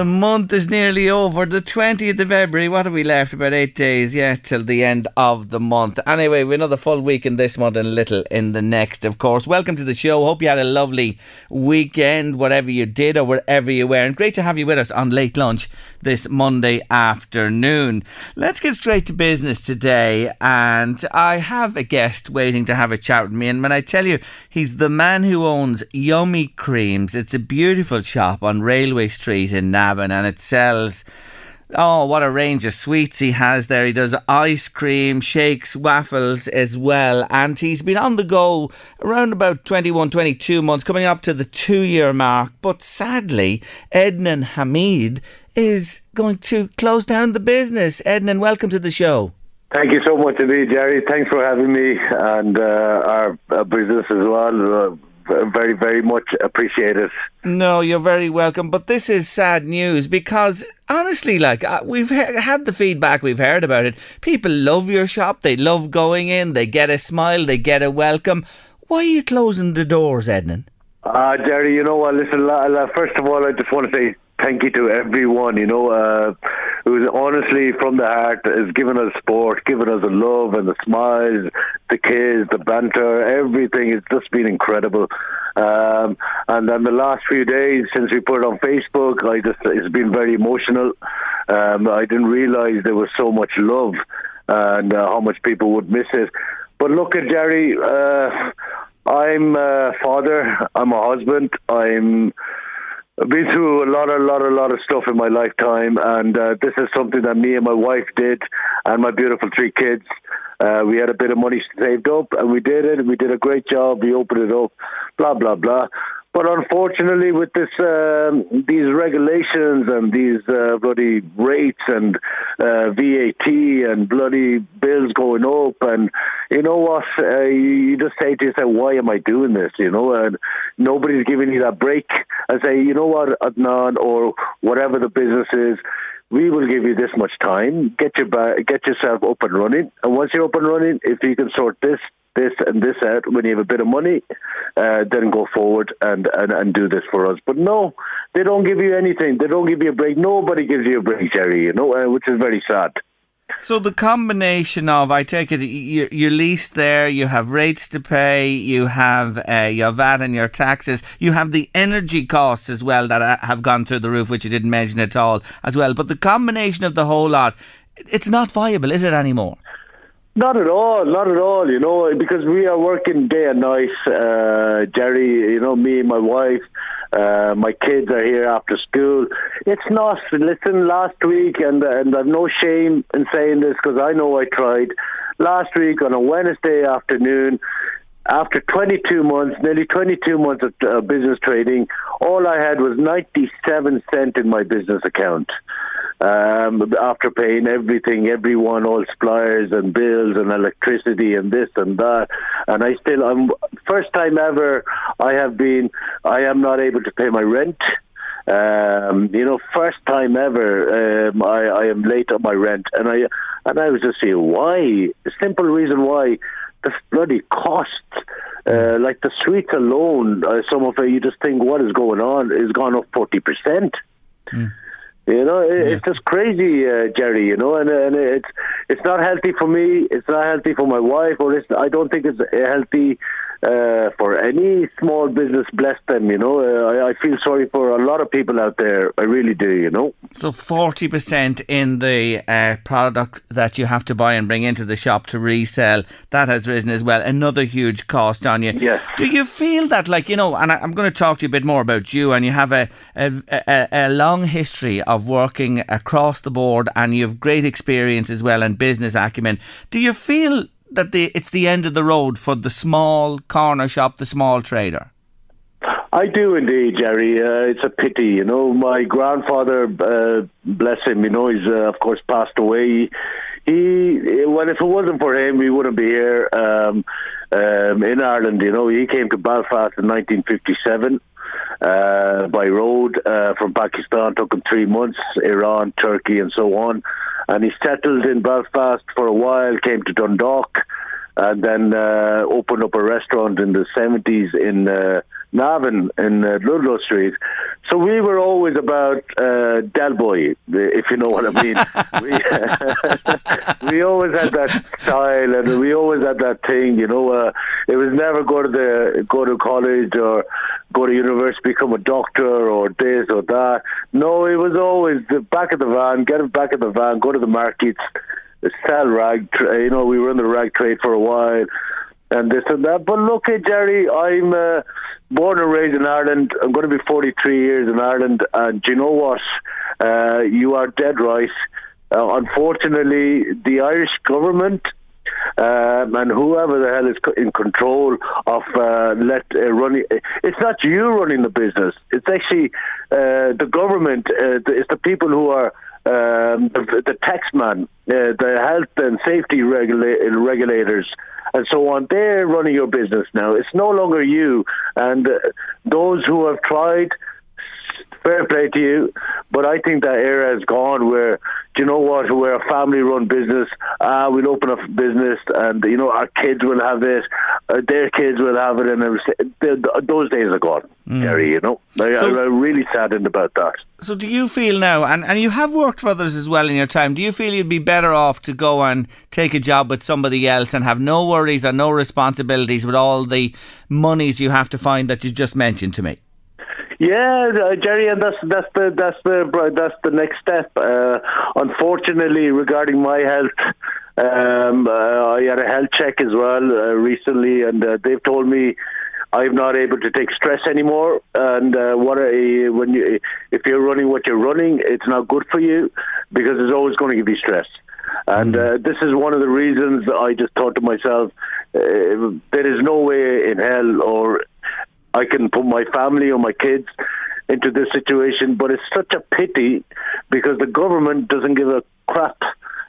The month is nearly over. The 20th of February. What have we left? About eight days, yeah, till the end of the month. Anyway, we another full week in this month and a little in the next, of course. Welcome to the show. Hope you had a lovely weekend, whatever you did or wherever you were. And great to have you with us on late lunch this Monday afternoon. Let's get straight to business today. And I have a guest waiting to have a chat with me. And when I tell you, he's the man who owns Yummy Creams, it's a beautiful shop on Railway Street in Navan and it sells. Oh, what a range of sweets he has there. He does ice cream, shakes, waffles as well. And he's been on the go around about 21, 22 months, coming up to the two year mark. But sadly, Ednan Hamid is going to close down the business. Ednan, welcome to the show. Thank you so much indeed, Jerry. Thanks for having me and uh, our, our business as well. Uh, very, very much appreciate it. No, you're very welcome. But this is sad news because honestly, like uh, we've had the feedback, we've heard about it. People love your shop. They love going in. They get a smile. They get a welcome. Why are you closing the doors, Ednan? Uh, Jerry, you know what? Listen, first of all, I just want to say thank you to everyone, you know, uh, who's honestly from the heart has given us sport, given us the love and the smiles, the kids, the banter, everything. It's just been incredible. Um, and then the last few days since we put it on Facebook, I just it's been very emotional. Um, I didn't realize there was so much love and uh, how much people would miss it. But look at Jerry. Uh, I'm a father. I'm a husband. I'm been through a lot, a lot, a lot of stuff in my lifetime, and uh, this is something that me and my wife did, and my beautiful three kids. Uh, we had a bit of money saved up, and we did it. We did a great job. We opened it up, blah blah blah. But unfortunately, with this, um, these regulations and these uh, bloody rates and uh, VAT and bloody bills going up, and you know what? Uh, you just say to yourself, "Why am I doing this?" You know, and nobody's giving you that break. I say, you know what, Adnan, or whatever the business is, we will give you this much time. Get your get yourself up and running, and once you're up and running, if you can sort this, this, and this out when you have a bit of money, uh, then go forward and, and and do this for us. But no, they don't give you anything. They don't give you a break. Nobody gives you a break, Jerry. You know, uh, which is very sad. So the combination of, I take it, you, you lease there, you have rates to pay, you have uh, your VAT and your taxes, you have the energy costs as well that uh, have gone through the roof, which you didn't mention at all as well. But the combination of the whole lot, it's not viable, is it anymore? Not at all, not at all. You know, because we are working day and night, uh, Jerry. You know, me my wife. Uh, my kids are here after school. It's not. Listen, last week, and and I've no shame in saying this because I know I tried. Last week on a Wednesday afternoon, after 22 months, nearly 22 months of uh, business trading, all I had was 97 cent in my business account um, after paying everything, everyone, all suppliers and bills and electricity and this and that. And I still, I'm first time ever I have been, I am not able to pay my rent. Um, you know, first time ever, um, I, I am late on my rent, and I and I was just saying why. Simple reason why the bloody cost. Uh, like the sweets alone, uh, some of it you just think what is going on is gone up forty percent. Mm. You know, it, yeah. it's just crazy, uh, Jerry. You know, and and it's it's not healthy for me. It's not healthy for my wife, or it's, I don't think it's healthy uh, for any small business. Bless them, you know. Uh, I, I, feel sorry for a lot of people out there. I really do, you know. So forty percent in the uh, product that you have to buy and bring into the shop to resell that has risen as well. Another huge cost on you. Yes. Do you feel that, like you know? And I, am going to talk to you a bit more about you. And you have a a, a a long history of working across the board, and you have great experience as well and business acumen. Do you feel that the, it's the end of the road for the small corner shop, the small trader? I do indeed, Jerry. Uh, it's a pity, you know. My grandfather, uh, bless him, you know, he's uh, of course passed away. He, well, if it wasn't for him, we wouldn't be here um, um, in Ireland. You know, he came to Belfast in 1957 uh, by road uh, from Pakistan. Took him three months, Iran, Turkey, and so on and he settled in Belfast for a while, came to Dundalk, and then uh, opened up a restaurant in the 70s in uh, Navan in uh, Ludlow Street. So we were always about uh, Del Boy, if you know what I mean. we, we always had that style, and we always had that thing. You know, uh, it was never go to the go to college or go to university, become a doctor or this or that. No, it was always the back of the van, get it back of the van, go to the markets, sell rag. You know, we were in the rag trade for a while and this and that. But look, at Jerry, I'm uh, born and raised in Ireland. I'm going to be 43 years in Ireland, and you know what? Uh, you are dead right. Uh, unfortunately, the Irish government um, and whoever the hell is in control of uh, let uh, running. It's not you running the business. It's actually uh, the government. Uh, it's the people who are um, the, the taxman, uh, the health and safety regula- regulators, and so on. They're running your business now. It's no longer you. And uh, those who have tried, fair play to you. But I think that era has gone where, do you know what, we're a family run business. Ah, uh, we'll open up a business and, you know, our kids will have this, uh, their kids will have it. And was, those days are gone, mm. Gary, you know. I, so, I'm really saddened about that. So do you feel now, and, and you have worked for others as well in your time, do you feel you'd be better off to go and take a job with somebody else and have no worries and no responsibilities with all the monies you have to find that you just mentioned to me? Yeah, uh, Jerry, and that's that's the that's the that's the next step. Uh, unfortunately, regarding my health, um, uh, I had a health check as well uh, recently, and uh, they've told me I'm not able to take stress anymore. And uh, what I, when you if you're running what you're running, it's not good for you because it's always going to give you stress. And uh, this is one of the reasons that I just thought to myself, uh, there is no way in hell or I can put my family or my kids into this situation. But it's such a pity because the government doesn't give a crap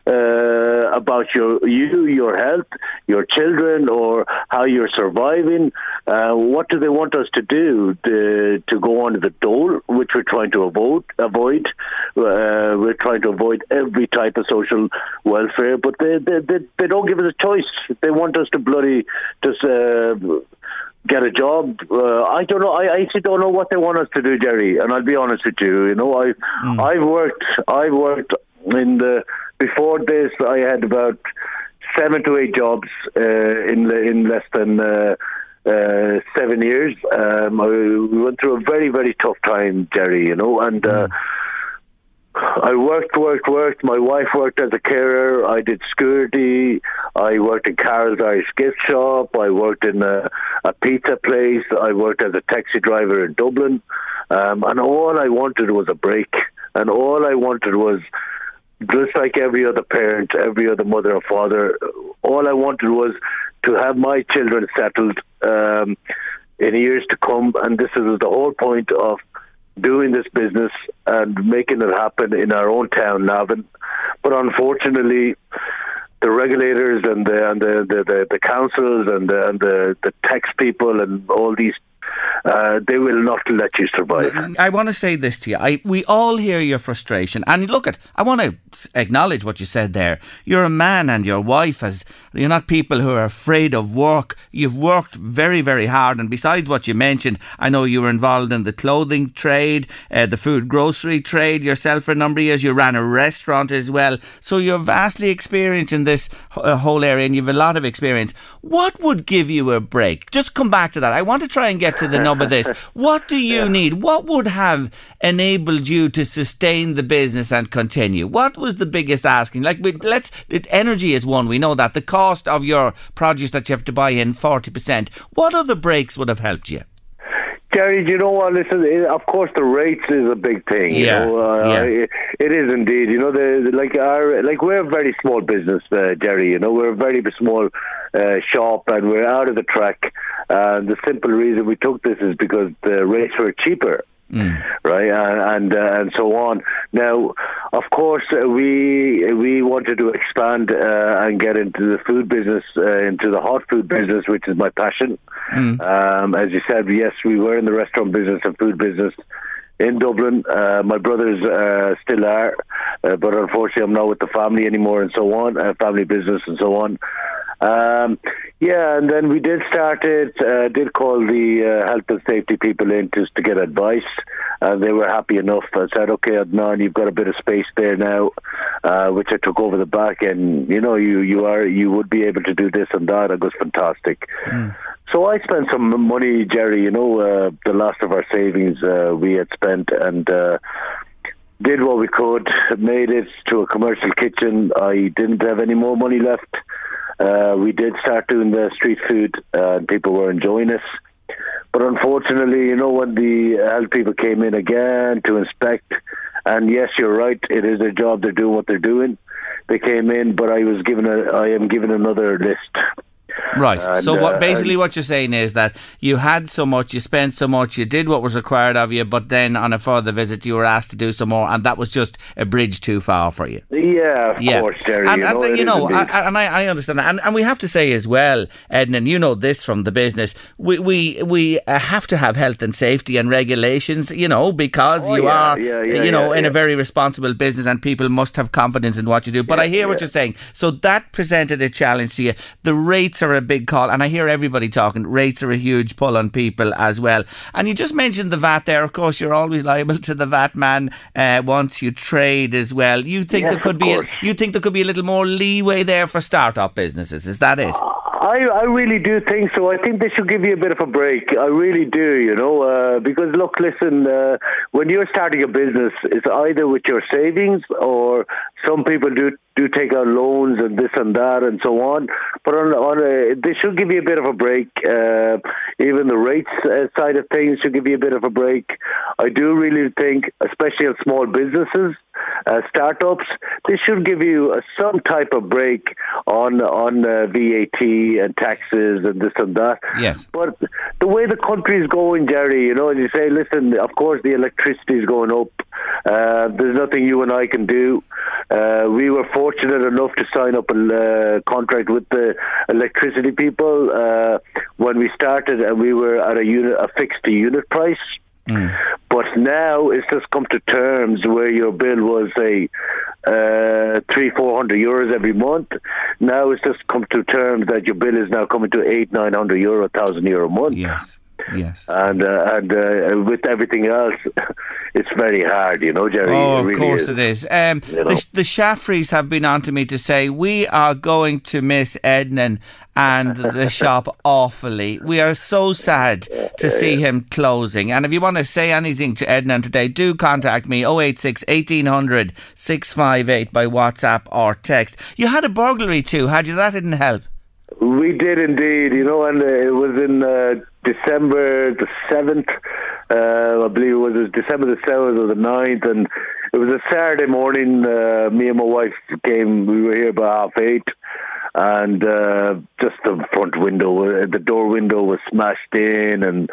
uh, about your you, your health, your children, or how you're surviving. Uh, what do they want us to do to, to go on to the dole, which we're trying to avoid? Avoid. Uh, we're trying to avoid every type of social welfare, but they they, they, they don't give us a choice. They want us to bloody just. Uh, get a job. Uh, I don't know. I, actually don't know what they want us to do, Jerry. And I'll be honest with you. You know, I mm. I've worked. I've worked in the before this. I had about seven to eight jobs uh, in in less than. Uh, uh, seven years. Um, I, we went through a very, very tough time, Jerry. You know, and uh. I worked, worked, worked. My wife worked as a carer. I did security. I worked in Carol's Irish gift shop. I worked in a, a pizza place. I worked as a taxi driver in Dublin. Um, and all I wanted was a break. And all I wanted was, just like every other parent, every other mother and father, all I wanted was to have my children settled um, in years to come. And this is the whole point of doing this business and making it happen in our own town, Navan. But unfortunately, the regulators and the and the, the, the, the councils and the, and the, the tax people and all these uh, they will not let you survive. I want to say this to you. I, we all hear your frustration. And look at, I want to acknowledge what you said there. You're a man and your wife has, you're not people who are afraid of work. You've worked very, very hard. And besides what you mentioned, I know you were involved in the clothing trade, uh, the food grocery trade yourself for a number of years. You ran a restaurant as well. So you're vastly experienced in this uh, whole area and you've a lot of experience. What would give you a break? Just come back to that. I want to try and get to the nub of this. What do you need? What would have enabled you to sustain the business and continue? What was the biggest asking? Like, let's, it, energy is one. We know that. The cost of your produce that you have to buy in, 40%. What other breaks would have helped you? Gary, do you know what? Listen, of course, the rates is a big thing. You yeah, know, uh, yeah. It, it is indeed. You know, the, like our like we're a very small business, uh, Jerry. You know, we're a very small uh, shop, and we're out of the track. And the simple reason we took this is because the rates were cheaper. Mm. right, and and, uh, and so on. Now, of course, uh, we we wanted to expand uh, and get into the food business, uh, into the hot food business, which is my passion. Mm. Um, as you said, yes, we were in the restaurant business and food business in Dublin. Uh, my brothers uh, still are, uh, but unfortunately, I'm not with the family anymore, and so on, uh, family business, and so on. Um, yeah, and then we did start it. Uh, did call the uh, health and safety people in just to get advice, and they were happy enough. I said, "Okay, Adnan, you've got a bit of space there now," uh, which I took over the back, and you know, you you are you would be able to do this and that. It was fantastic. Mm. So I spent some money, Jerry. You know, uh, the last of our savings uh, we had spent, and uh, did what we could, made it to a commercial kitchen. I didn't have any more money left. Uh, we did start doing the street food, uh, and people were enjoying us. But unfortunately, you know, when the health people came in again to inspect, and yes, you're right, it is their job. They're doing what they're doing. They came in, but I was given a, I am given another list Right. And, so what uh, basically what you're saying is that you had so much, you spent so much, you did what was required of you, but then on a further visit you were asked to do some more, and that was just a bridge too far for you. Yeah, of yeah. course, Jerry. And, you know, and, you know I, and I, I, understand that, and, and, we have to say as well, Ednan, you know this from the business, we we we uh, have to have health and safety and regulations, you know, because oh, you yeah, are, yeah, yeah, you know, in a very responsible business, and people must have confidence in what you do. But I hear what you're saying. So that presented a challenge to you. The rates are a big call, and I hear everybody talking. Rates are a huge pull on people as well. And you just mentioned the VAT there. Of course, you're always liable to the VAT man uh, once you trade as well. You think yes, there could be a, you think there could be a little more leeway there for start-up businesses? Is that it? I, I really do think so. I think they should give you a bit of a break. I really do, you know, uh, because look, listen, uh, when you're starting a business, it's either with your savings or some people do do take out loans and this and that and so on. But on, on a, they should give you a bit of a break. Uh, even the rates uh, side of things should give you a bit of a break. I do really think, especially in small businesses, uh, startups, they should give you uh, some type of break on on uh, VAT and taxes and this and that. Yes. But the way the country is going, Jerry, you know, and you say, listen, of course the electricity is going up. Uh, there's nothing you and I can do. Uh, we were fortunate enough to sign up a uh, contract with the electricity people uh, when we started, and we were at a unit, a fixed unit price. Mm. But now it's just come to terms where your bill was say uh, three, four hundred euros every month. Now it's just come to terms that your bill is now coming to eight, nine hundred euro, thousand euro a month. Yes. Yes. And uh, and uh, with everything else, it's very hard, you know, Jerry. Oh, of really course is. it is. Um, You know? the, the Shaffreys have been on to me to say we are going to miss Ednan and the shop awfully. We are so sad to see him closing. And if you want to say anything to Ednan today, do contact me 086 1800 658 by WhatsApp or text. You had a burglary too, had you? That didn't help. We did indeed, you know, and it was in uh, December the 7th. Uh, I believe it was, December the 7th or the 9th, and it was a Saturday morning. Uh, me and my wife came, we were here about half eight, and uh, just the front window, uh, the door window was smashed in, and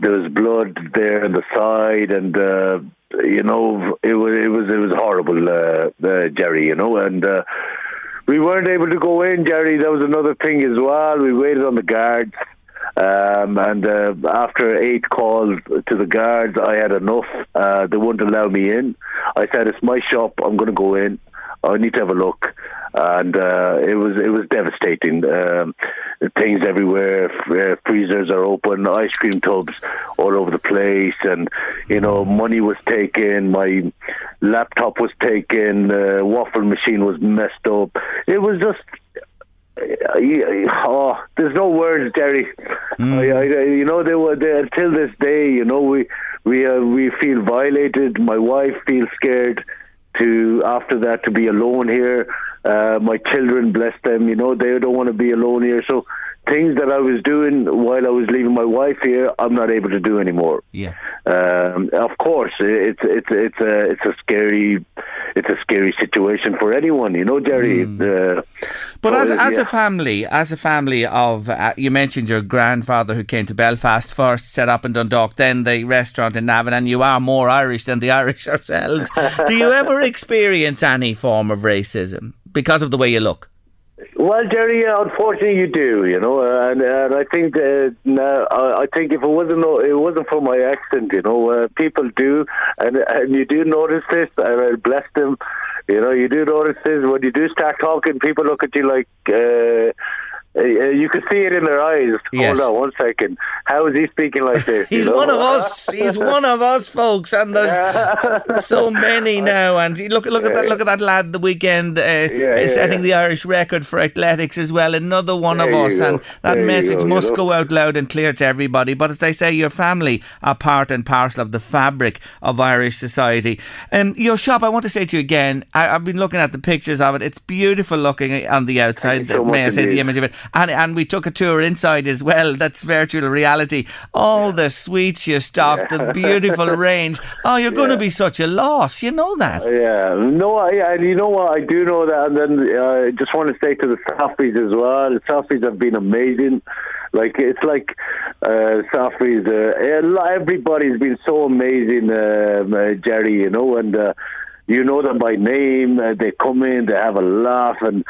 there was blood there on the side, and uh, you know, it was it was it was horrible, Jerry. You know, and we weren't able to go in, Jerry. That was another thing as well. We waited on the guards. Um, and uh, after eight calls to the guards, I had enough. Uh, they wouldn't allow me in. I said, "It's my shop. I'm going to go in. I need to have a look." And uh, it was it was devastating. Um, things everywhere. Uh, freezers are open. Ice cream tubs all over the place, and you know, money was taken. My laptop was taken. Uh, waffle machine was messed up. It was just oh, there's no words, Jerry. Mm. I, I, you know, they were there till this day. You know, we we uh, we feel violated. My wife feels scared to after that to be alone here. Uh, my children, bless them, you know, they don't want to be alone here. So things that I was doing while I was leaving my wife here, I'm not able to do anymore. Yeah. Um, of course, it's it's it's a it's a scary it's a scary situation for anyone, you know, Jerry. Mm. Uh, but as as yeah. a family, as a family of uh, you mentioned your grandfather who came to Belfast first, set up in Dundalk, then the restaurant in Navan, and you are more Irish than the Irish ourselves. do you ever experience any form of racism because of the way you look? Well, Jerry, unfortunately, you do. You know, and, and I think uh, now, I think if it wasn't it wasn't for my accent, you know, uh, people do, and and you do notice this, and I bless them. You know, you do notice this when you do start talking. People look at you like. Uh, uh, you can see it in their eyes. Yes. Hold on one second. How is he speaking like this? He's you know? one of us. He's one of us, folks. And there's so many now. And look, look at that. Look at that lad. The weekend uh, yeah, setting the Irish record for athletics as well. Another one there of us. And that there message go, must you know? go out loud and clear to everybody. But as I say, your family are part and parcel of the fabric of Irish society. And um, your shop, I want to say to you again. I, have been looking at the pictures of it. It's beautiful looking on the outside. So may I say the image of it? And and we took a tour inside as well. That's virtual reality. All the sweets you stock, yeah. the beautiful range. Oh, you're going to be such a loss. You know that. Yeah, no, I, and you know what? I do know that. And then I uh, just want to say to the Safis as well. The Safis have been amazing. Like it's like uh, Safis. Uh, everybody's been so amazing, um, uh, Jerry. You know, and uh, you know them by name. Uh, they come in, they have a laugh, and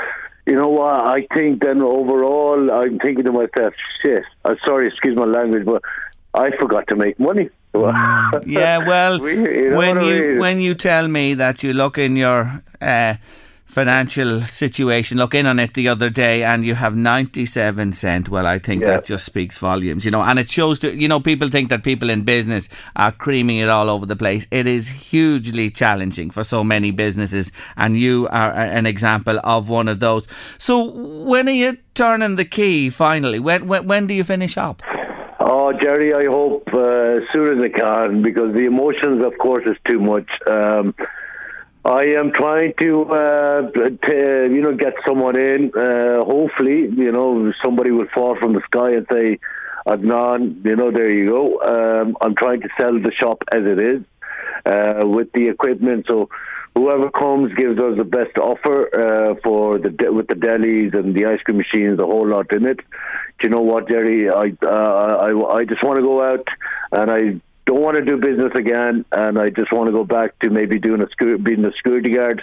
you know what? I think then overall, I'm thinking to myself, shit. I'm sorry, excuse my language, but I forgot to make money. Mm. yeah, well, we, you know when you I mean? when you tell me that you look in your uh, financial situation. Look in on it the other day, and you have ninety-seven cent. Well, I think yeah. that just speaks volumes, you know. And it shows that you know people think that people in business are creaming it all over the place. It is hugely challenging for so many businesses, and you are an example of one of those. So, when are you turning the key finally? When when, when do you finish up? Oh, Jerry, I hope uh, as soon as I can because the emotions, of course, is too much. Um, I am trying to, uh, to you know, get someone in. Uh, hopefully, you know, somebody will fall from the sky and say, Adnan, you know, there you go. Um, I'm trying to sell the shop as it is uh, with the equipment. So whoever comes gives us the best offer uh, for the with the delis and the ice cream machines, the whole lot in it. Do you know what, Jerry? I uh, I I just want to go out and I don't want to do business again, and I just want to go back to maybe doing a being a security guard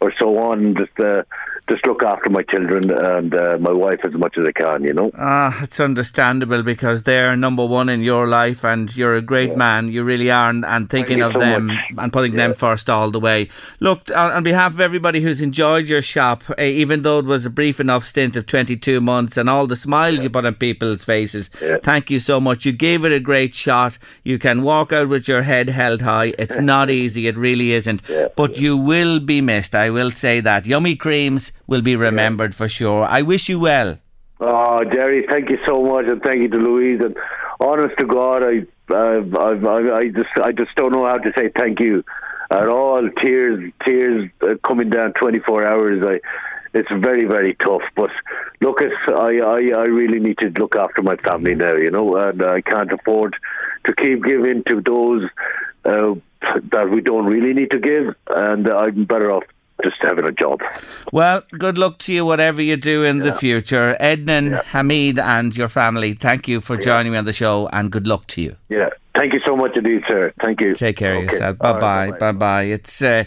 or so on, and just uh, just look after my children and uh, my wife as much as I can, you know. Ah, it's understandable because they're number one in your life and you're a great yeah. man. You really are, and, and thinking of so them much. and putting yeah. them first all the way. Look, on, on, behalf of everybody who's enjoyed your shop, uh, even though it was a brief enough stint of 22 months and all the smiles yeah. you put on people's faces, thank you so much. You gave it a great shot. You can walk out with your head held high. It's not easy, it really isn't. But you will be missed, I will say that. Yummy creams will be remembered yeah. for sure. I wish you well. Oh, Jerry, thank you so much, and thank you to Louise. And honest to God, I, I, I, I just, I just don't know how to say thank you at all. Tears, tears coming down 24 hours. I, it's very, very tough. But look, I, I, I really need to look after my family now, you know, and I can't afford to keep giving to those uh, that we don't really need to give, and I'm better off just having a job. Well, good luck to you, whatever you do in yeah. the future. Ednan, yeah. Hamid, and your family, thank you for yeah. joining me on the show and good luck to you. Yeah, thank you so much indeed, sir. Thank you. Take care okay. of yourself. Bye bye. Bye bye. It's. Uh,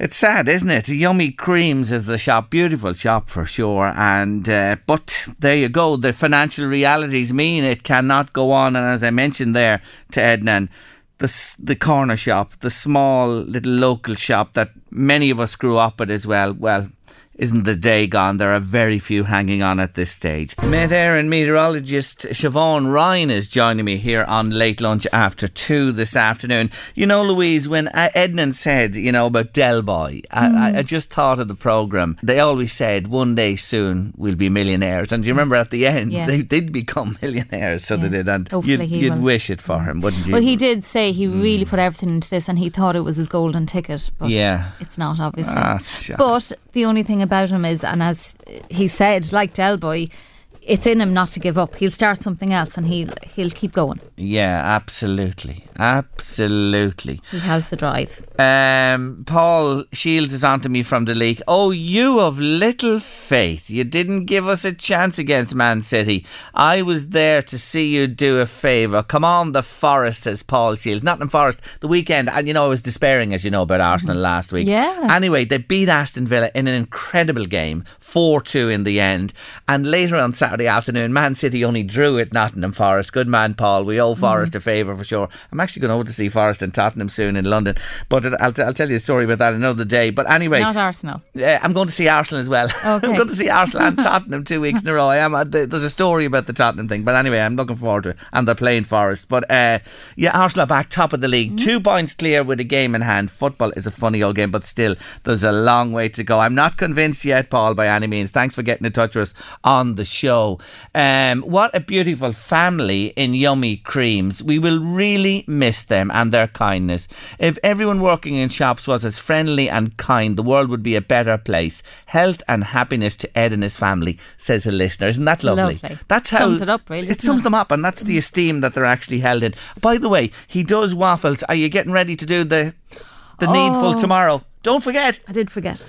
It's sad, isn't it? Yummy Creams is the shop, beautiful shop for sure. And uh, but there you go. The financial realities mean it cannot go on. And as I mentioned there to Ednan, the the corner shop, the small little local shop that many of us grew up at as well. Well, isn't the day gone? There are very few hanging on at this stage. Met Éireann meteorologist Siobhan Ryan is joining me here on late lunch after two this afternoon. You know, Louise, when Ednan said, you know, about Del Boy, mm. I, I, just thought of the programme. They always said, one day soon we'll be millionaires. And do you remember at the end, yeah. they did become millionaires, so yeah. they did. And Hopefully you'd, you'd wish it for him, wouldn't you? Well, he did say he mm. really put everything into this and he thought it was his golden ticket. But yeah. it's not, obviously. Ah, but the only thing about him is, and as he said, like Del Boy, it's in him not to give up. He'll start something else and he'll he'll keep going. Yeah, absolutely. Absolutely. He has the drive. Um, Paul Shields is on to me from the league. Oh, you of little faith. You didn't give us a chance against Man City. I was there to see you do a favour. Come on, the Forest, says Paul Shields. not Nottingham Forest, the weekend. And you know, I was despairing, as you know, about Arsenal last week. Yeah. Anyway, they beat Aston Villa in an incredible game, 4 2 in the end. And later on Saturday afternoon, Man City only drew at Nottingham Forest. Good man, Paul. We owe Forest mm. a favour for sure. I'm actually going over to see Forest and Tottenham soon in London. But I'll, t- I'll tell you a story about that another day. But anyway, not Arsenal. Uh, I'm going to see Arsenal as well. Okay. I'm going to see Arsenal and Tottenham two weeks in a row. I am. Uh, there's a story about the Tottenham thing, but anyway, I'm looking forward to it. And they're playing Forest. But uh, yeah, Arsenal back top of the league, mm. two points clear with a game in hand. Football is a funny old game, but still, there's a long way to go. I'm not convinced yet, Paul, by any means. Thanks for getting in touch with us on the show. Um, what a beautiful family in Yummy Creams. We will really miss them and their kindness. If everyone working in shops was as friendly and kind, the world would be a better place. Health and happiness to Ed and his family, says a listener. Isn't that lovely? lovely. That's how sums it up, really. It sums it? them up, and that's the esteem that they're actually held in. By the way, he does waffles. Are you getting ready to do the the oh. needful tomorrow? Don't forget. I did forget.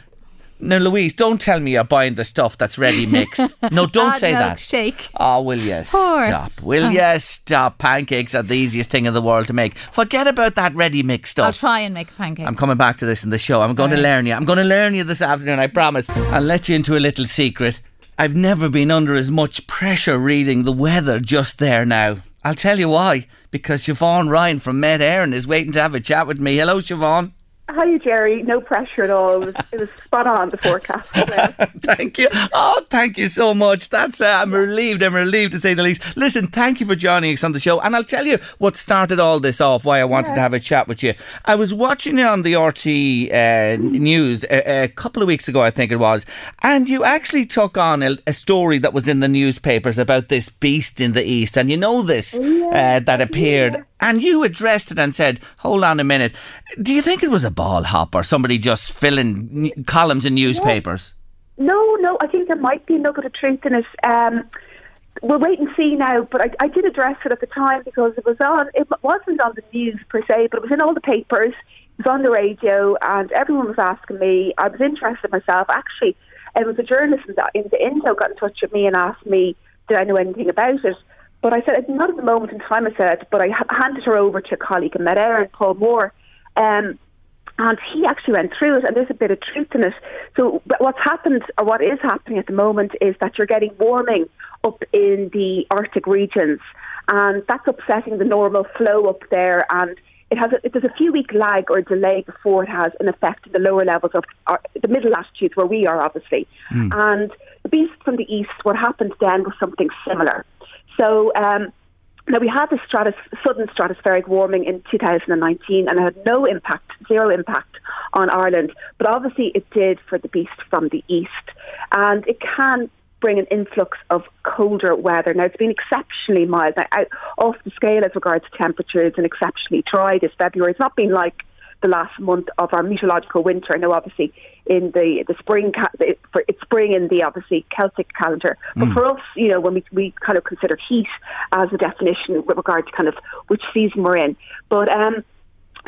Now, Louise, don't tell me you're buying the stuff that's ready mixed. No, don't say that. Shake. Oh, will you Poor. stop? Will oh. you stop? Pancakes are the easiest thing in the world to make. Forget about that ready mixed stuff. I'll try and make a pancake. I'm coming back to this in the show. I'm going All to right. learn you. I'm going to learn you this afternoon, I promise. I'll let you into a little secret. I've never been under as much pressure reading the weather just there now. I'll tell you why. Because Siobhan Ryan from Met Éireann is waiting to have a chat with me. Hello, Siobhan. Hi, Jerry. No pressure at all. It was, it was spot on the forecast. thank you. Oh, thank you so much. That's uh, I'm relieved. I'm relieved to say the least. Listen, thank you for joining us on the show, and I'll tell you what started all this off. Why I wanted yeah. to have a chat with you. I was watching you on the RT uh, news a, a, couple of weeks ago, I think it was, and you actually took on a, a, story that was in the newspapers about this beast in the east, and you know this yeah. uh, that appeared. Yeah and you addressed it and said, hold on a minute, do you think it was a ball hop or somebody just filling columns in newspapers? No, no, I think there might be a nugget of truth in it. Um, we'll wait and see now, but I, I, did address it at the time because it was on, it wasn't on the news per se, but it was in all the papers, it was on the radio, and everyone was asking me. I was interested myself. Actually, it was a journalist in the, in the Indo got in touch with me and asked me, did I know anything about it? But I said, not at the moment in time, I said, but I handed her over to a colleague in Met-Éireann and Paul Moore. Um, and he actually went through it, and there's a bit of truth in it. So, what's happened, or what is happening at the moment, is that you're getting warming up in the Arctic regions, and that's upsetting the normal flow up there. And it has a, there's a few week lag or delay before it has an effect in the lower levels of our, the middle latitudes where we are, obviously. Mm. And the beast from the east, what happened then was something similar. So um, now we had the stratus, sudden stratospheric warming in 2019, and it had no impact, zero impact on Ireland. But obviously, it did for the beast from the east, and it can bring an influx of colder weather. Now, it's been exceptionally mild, now, out, off the scale as regards temperatures, and exceptionally dry this February. It's not been like the last month of our meteorological winter. Now, obviously, in the the spring, it's spring in the obviously Celtic calendar. But mm. for us, you know, when we we kind of consider heat as a definition with regard to kind of which season we're in. But um,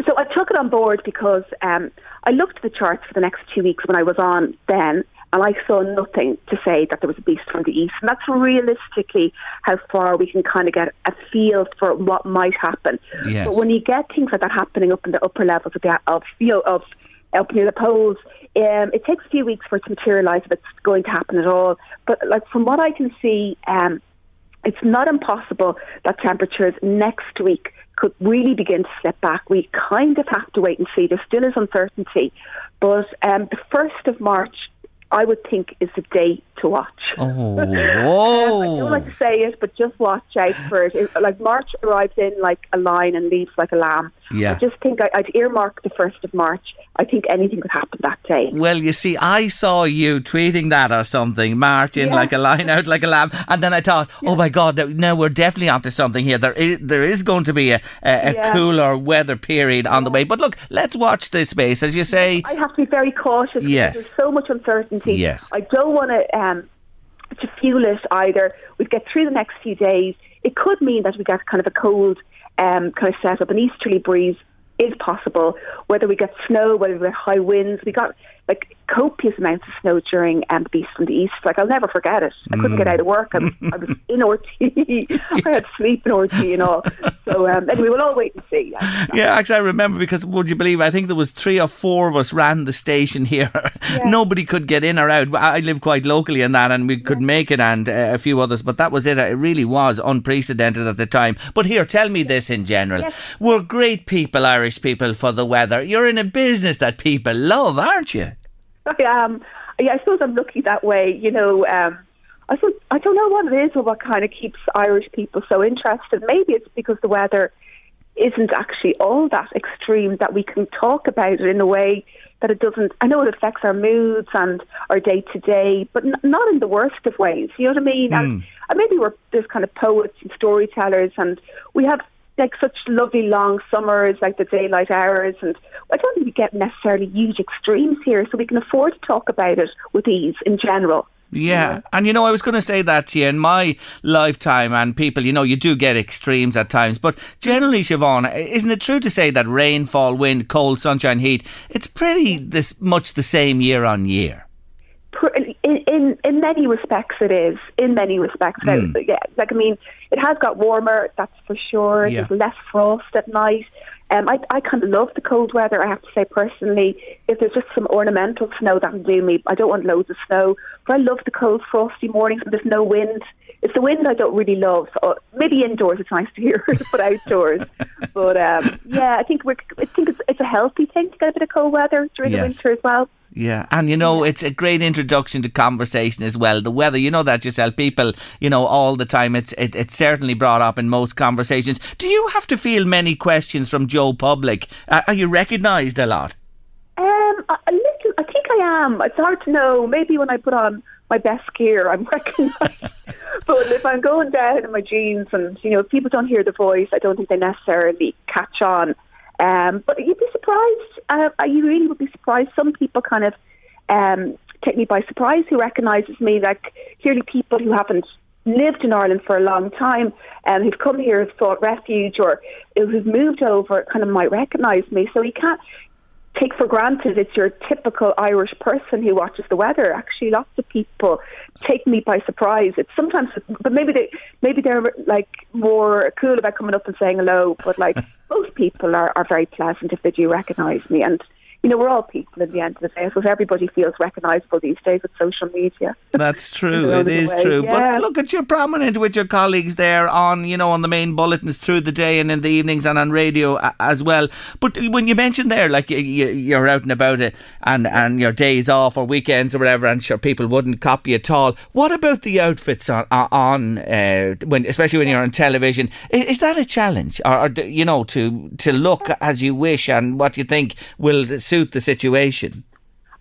so I took it on board because um, I looked at the charts for the next two weeks when I was on then, and I saw nothing to say that there was a beast from the east. And that's realistically how far we can kind of get a feel for what might happen. Yes. But when you get things like that happening up in the upper levels of the of you know of up near the poles. Um, it takes a few weeks for it to materialise if it's going to happen at all. But like from what I can see, um, it's not impossible that temperatures next week could really begin to slip back. We kind of have to wait and see. There still is uncertainty, but um, the first of March I would think is the day to watch. Oh, um, I don't like to say it, but just watch out for it. it. Like March arrives in like a lion and leaves like a lamb. Yeah. I just think I, would earmark the first of March. I think anything could happen that day. Well, you see, I saw you tweeting that or something, March in yeah. like a lion out like a lamb, and then I thought, oh yeah. oh my God, now we're definitely onto something here. There is there is going to be a, a, a yeah. cooler weather period on the way. But look, let's watch this space, as you say. I have to be very cautious. Yes. There's so much uncertainty. Yes. I don't want to. Um, to fuel it either. We'd get through the next few days. It could mean that we get kind of a cold um, kind of set up, an easterly breeze is possible. Whether we get snow, whether we get high winds, we got like copious amounts of snow during um, the beast from the east. Like I'll never forget it. I couldn't get out of work. I was, I was in RTÉ. I had sleep in RTÉ and all. So um, anyway, we'll all wait and see. Yeah. yeah, actually, I remember because would you believe? I think there was three or four of us ran the station here. Yeah. Nobody could get in or out. I live quite locally in that, and we could yeah. make it, and uh, a few others. But that was it. It really was unprecedented at the time. But here, tell me this in general: yes. we're great people, Irish people, for the weather. You're in a business that people love, aren't you? I am. Yeah, I suppose I'm lucky that way. You know, um, I suppose, I don't know what it is or what kind of keeps Irish people so interested. Maybe it's because the weather isn't actually all that extreme that we can talk about it in a way that it doesn't. I know it affects our moods and our day to day, but n- not in the worst of ways. You know what I mean? Mm. And, and maybe we're there's kind of poets and storytellers, and we have like such lovely long summers, like the daylight hours, and I don't think we get necessarily huge extremes here, so we can afford to talk about it with ease in general. Yeah. yeah. And you know, I was going to say that to you in my lifetime, and people, you know, you do get extremes at times, but generally, Siobhan, isn't it true to say that rainfall, wind, cold, sunshine, heat, it's pretty this much the same year on year? In, in, many respects, it is. In many respects, mm. yeah. Like I mean, it has got warmer, that's for sure. Yeah. There's less frost at night. Um, I, I kind of love the cold weather, I have to say personally. If there's just some ornamental snow, that'll do me. I don't want loads of snow. But I love the cold, frosty mornings when there's no wind. It's the wind I don't really love. Or maybe indoors it's nice to hear, but outdoors. but um, yeah, I think we're, I think it's, it's a healthy thing to get a bit of cold weather during yes. the winter as well. Yeah, and you know, it's a great introduction to conversation as well. The weather, you know that yourself. People, you know, all the time. It's it, it's certainly brought up in most conversations. Do you have to feel many questions from Joe Public? Uh, are you recognised a lot? Um, a little. I think I am. It's hard to know. Maybe when I put on my best gear, I'm recognised. but if I'm going down in my jeans, and you know, if people don't hear the voice, I don't think they necessarily catch on. Um, but you'd be surprised. Uh, you really would be surprised. Some people kind of um, take me by surprise who recognises me, like clearly people who haven't lived in Ireland for a long time and who've come here, have sought refuge, or who've moved over, kind of might recognise me. So you can't take for granted it's your typical Irish person who watches the weather. Actually, lots of people take me by surprise. It's sometimes, but maybe they maybe they're like more cool about coming up and saying hello. But like most people are, are very pleasant if they do recognise me and you know, we're all people at the end of the day. Suppose everybody feels recognisable these days with social media. That's true. it is true. Yeah. But look at you prominent with your colleagues there on, you know, on the main bulletins through the day and in the evenings and on radio as well. But when you mentioned there, like you're out and about it and, and your days off or weekends or whatever, and sure people wouldn't copy at all. What about the outfits on, on uh, when, especially when you're on television? Is, is that a challenge, or, or, you know, to to look as you wish and what you think will suit the situation.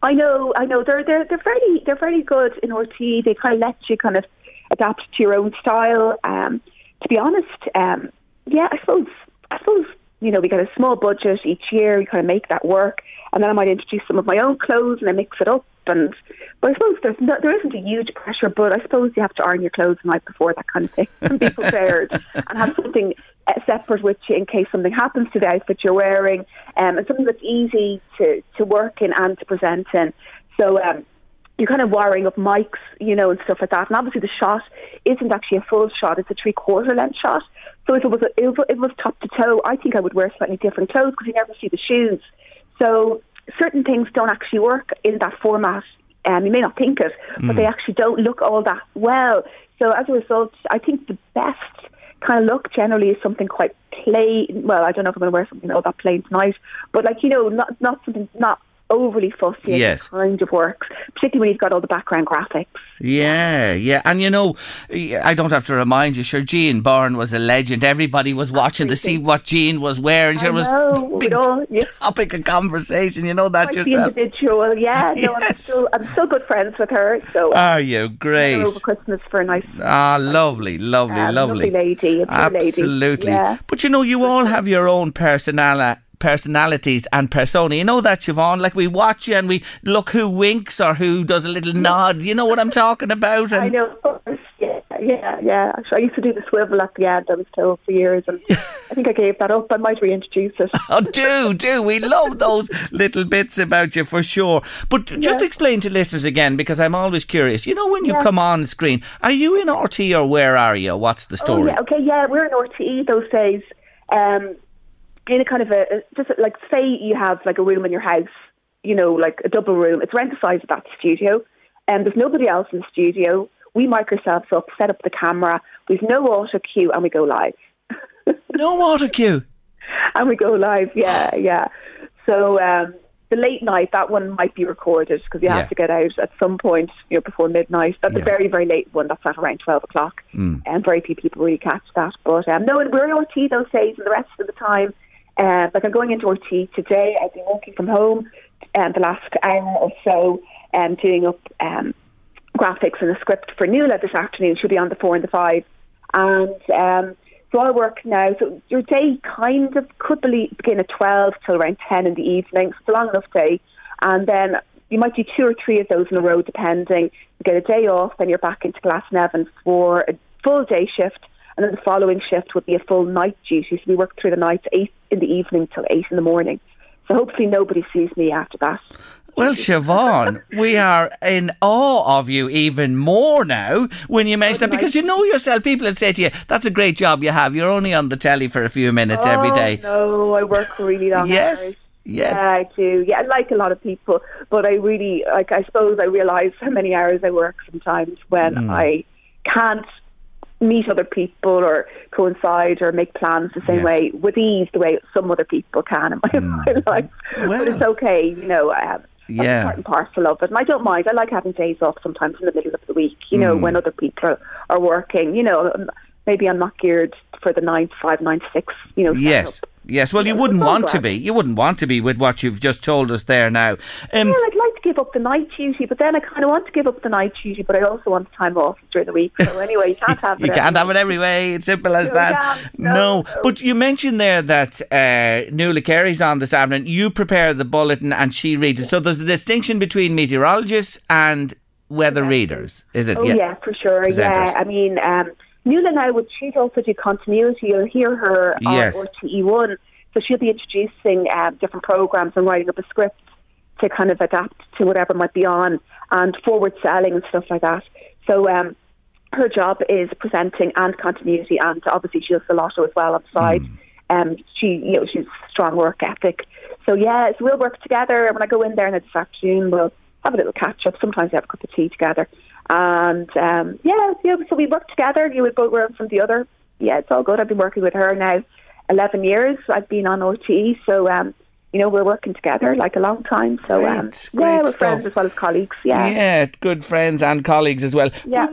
I know, I know. They're they're they're very they're very good in RTÉ. They kind of let you kind of adapt to your own style. Um, to be honest, um, yeah, I suppose I suppose you know we get a small budget each year. We kind of make that work, and then I might introduce some of my own clothes and I mix it up. And but I suppose there's no, there isn't a huge pressure, but I suppose you have to iron your clothes the night before that kind of thing and be prepared and have something separate with you in case something happens to the outfit you're wearing, um, and something that's easy to, to work in and to present in. So um, you're kind of wiring up mics, you know, and stuff like that. And obviously, the shot isn't actually a full shot; it's a three quarter length shot. So if it was a, if it was top to toe, I think I would wear slightly different clothes because you never see the shoes. So certain things don't actually work in that format. Um, you may not think it, but mm. they actually don't look all that well. So as a result, I think the best kind of look generally is something quite plain. Well, I don't know if I'm going to wear something all that plain tonight, but like you know, not not something not overly fussy yes. kind of works, particularly when you've got all the background graphics. Yeah, yeah. And you know, I don't have to remind you, sure, Jean Byrne was a legend. Everybody was watching to see what Jean was wearing. She was big all, yeah. topic of conversation. You know that Quite yourself. individual, yeah. No, yes. I'm, still, I'm still good friends with her. So Are you? Great. Over Christmas for a nice. Ah, lovely, lovely, um, lovely. lovely lady. Absolutely. Lady. Yeah. But you know, you all have your own personality personalities and persona. You know that, Siobhan? Like we watch you and we look who winks or who does a little nod. You know what I'm talking about? And I know. Yeah, yeah, yeah. I used to do the swivel at the end. I was told for years, and I think I gave that up. I might reintroduce it. oh, do do. We love those little bits about you for sure. But just explain to listeners again, because I'm always curious. You know, when you come on screen, are you in RTÉ or where are you? What's the story? Oh, yeah. Okay, yeah, we're in RTÉ those days. Um, in a kind of a just like say you have like a room in your house, you know, like a double room. It's around the size of that studio, and there's nobody else in the studio. We mic ourselves up, set up the camera. We've no auto cue, and we go live. no auto cue. And we go live. Yeah, yeah. So um, the late night, that one might be recorded because you yeah. have to get out at some point, you know, before midnight. That's yes. a very, very late one. That's at around twelve o'clock, mm. and very few people really catch that. But um, no, we're in RTÉ those days, and the rest of the time uh, like I'm going into RTÉ today. I've been working from home um, the last hour or so, um, doing up um, graphics and a script for Nuala this afternoon. She'll be on the four and the five, and um, so I work now. So your day kind of could be, begin at twelve till around ten in the evening. it's a long enough day, and then you might do two or three of those in a row, depending. You get a day off, then you're back into Glasnevin for a full day shift and then the following shift would be a full night duty. So we work through the night, eight in the evening till eight in the morning. So hopefully nobody sees me after that. Well, Siobhan, we are in awe of you even more now when you mention that because you know yourself. People would say to you, "That's a great job you have. You're only on the telly for a few minutes oh, every day." No, I work really long yes. hours. Yeah. yeah, I do. Yeah, like a lot of people, but I really like. I suppose I realise how many hours I work sometimes when mm. I can't meet other people or coincide or make plans the same yes. way with ease the way some other people can in my, mm. my life. Well, but it's okay, you know. Um, yeah. part and parcel of it. And I don't mind. I like having days off sometimes in the middle of the week, you know, mm. when other people are, are working. You know, maybe I'm not geared for the nine five, nine six, you know. Yes. Yes, well, you wouldn't want to be. You wouldn't want to be with what you've just told us there now. Um, yeah, I'd like to give up the night duty, but then I kind of want to give up the night duty, but I also want the time off during the week. So anyway, you can't have it. you can't have it every way. It's simple as no, that. No, no. no, but you mentioned there that uh, Nuala Carey's on this afternoon. You prepare the bulletin and she reads it. So there's a distinction between meteorologists and weather readers, is it? Oh yeah, yeah for sure. Presenters. Yeah, I mean. Um, Nuala now, would she's also do continuity. You'll hear her on yes. RTE1. So she'll be introducing uh, different programs and writing up a script to kind of adapt to whatever might be on and forward selling and stuff like that. So um, her job is presenting and continuity, and obviously she does the lotto as well on the side. Mm. Um, she, you know, she's strong work ethic. So yeah, so we'll work together. When I go in there this afternoon, we'll have a little catch up. Sometimes we have a cup of tea together. And um, yeah, yeah, so we work together. You would go learn from the other. Yeah, it's all good. I've been working with her now 11 years. I've been on RTÉ, so um, you know, we're working together like a long time. So, um, great yeah, we're stuff. friends as well as colleagues. Yeah. Yeah, good friends and colleagues as well. Yeah.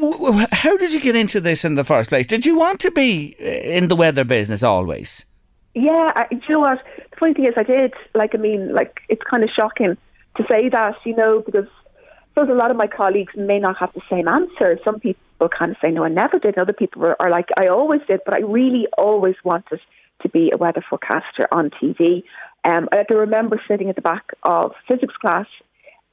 How did you get into this in the first place? Did you want to be uh, in the weather business always? Yeah, I, you know what? The funny thing is, I did. Like, I mean, like, it's kind of shocking to say that, you know, because suppose a lot of my colleagues may not have the same answer. Some people kind of say, no, I never did. Other people are, are like, I always did, but I really always wanted to be a weather forecaster on TV. Um, I can remember sitting at the back of physics class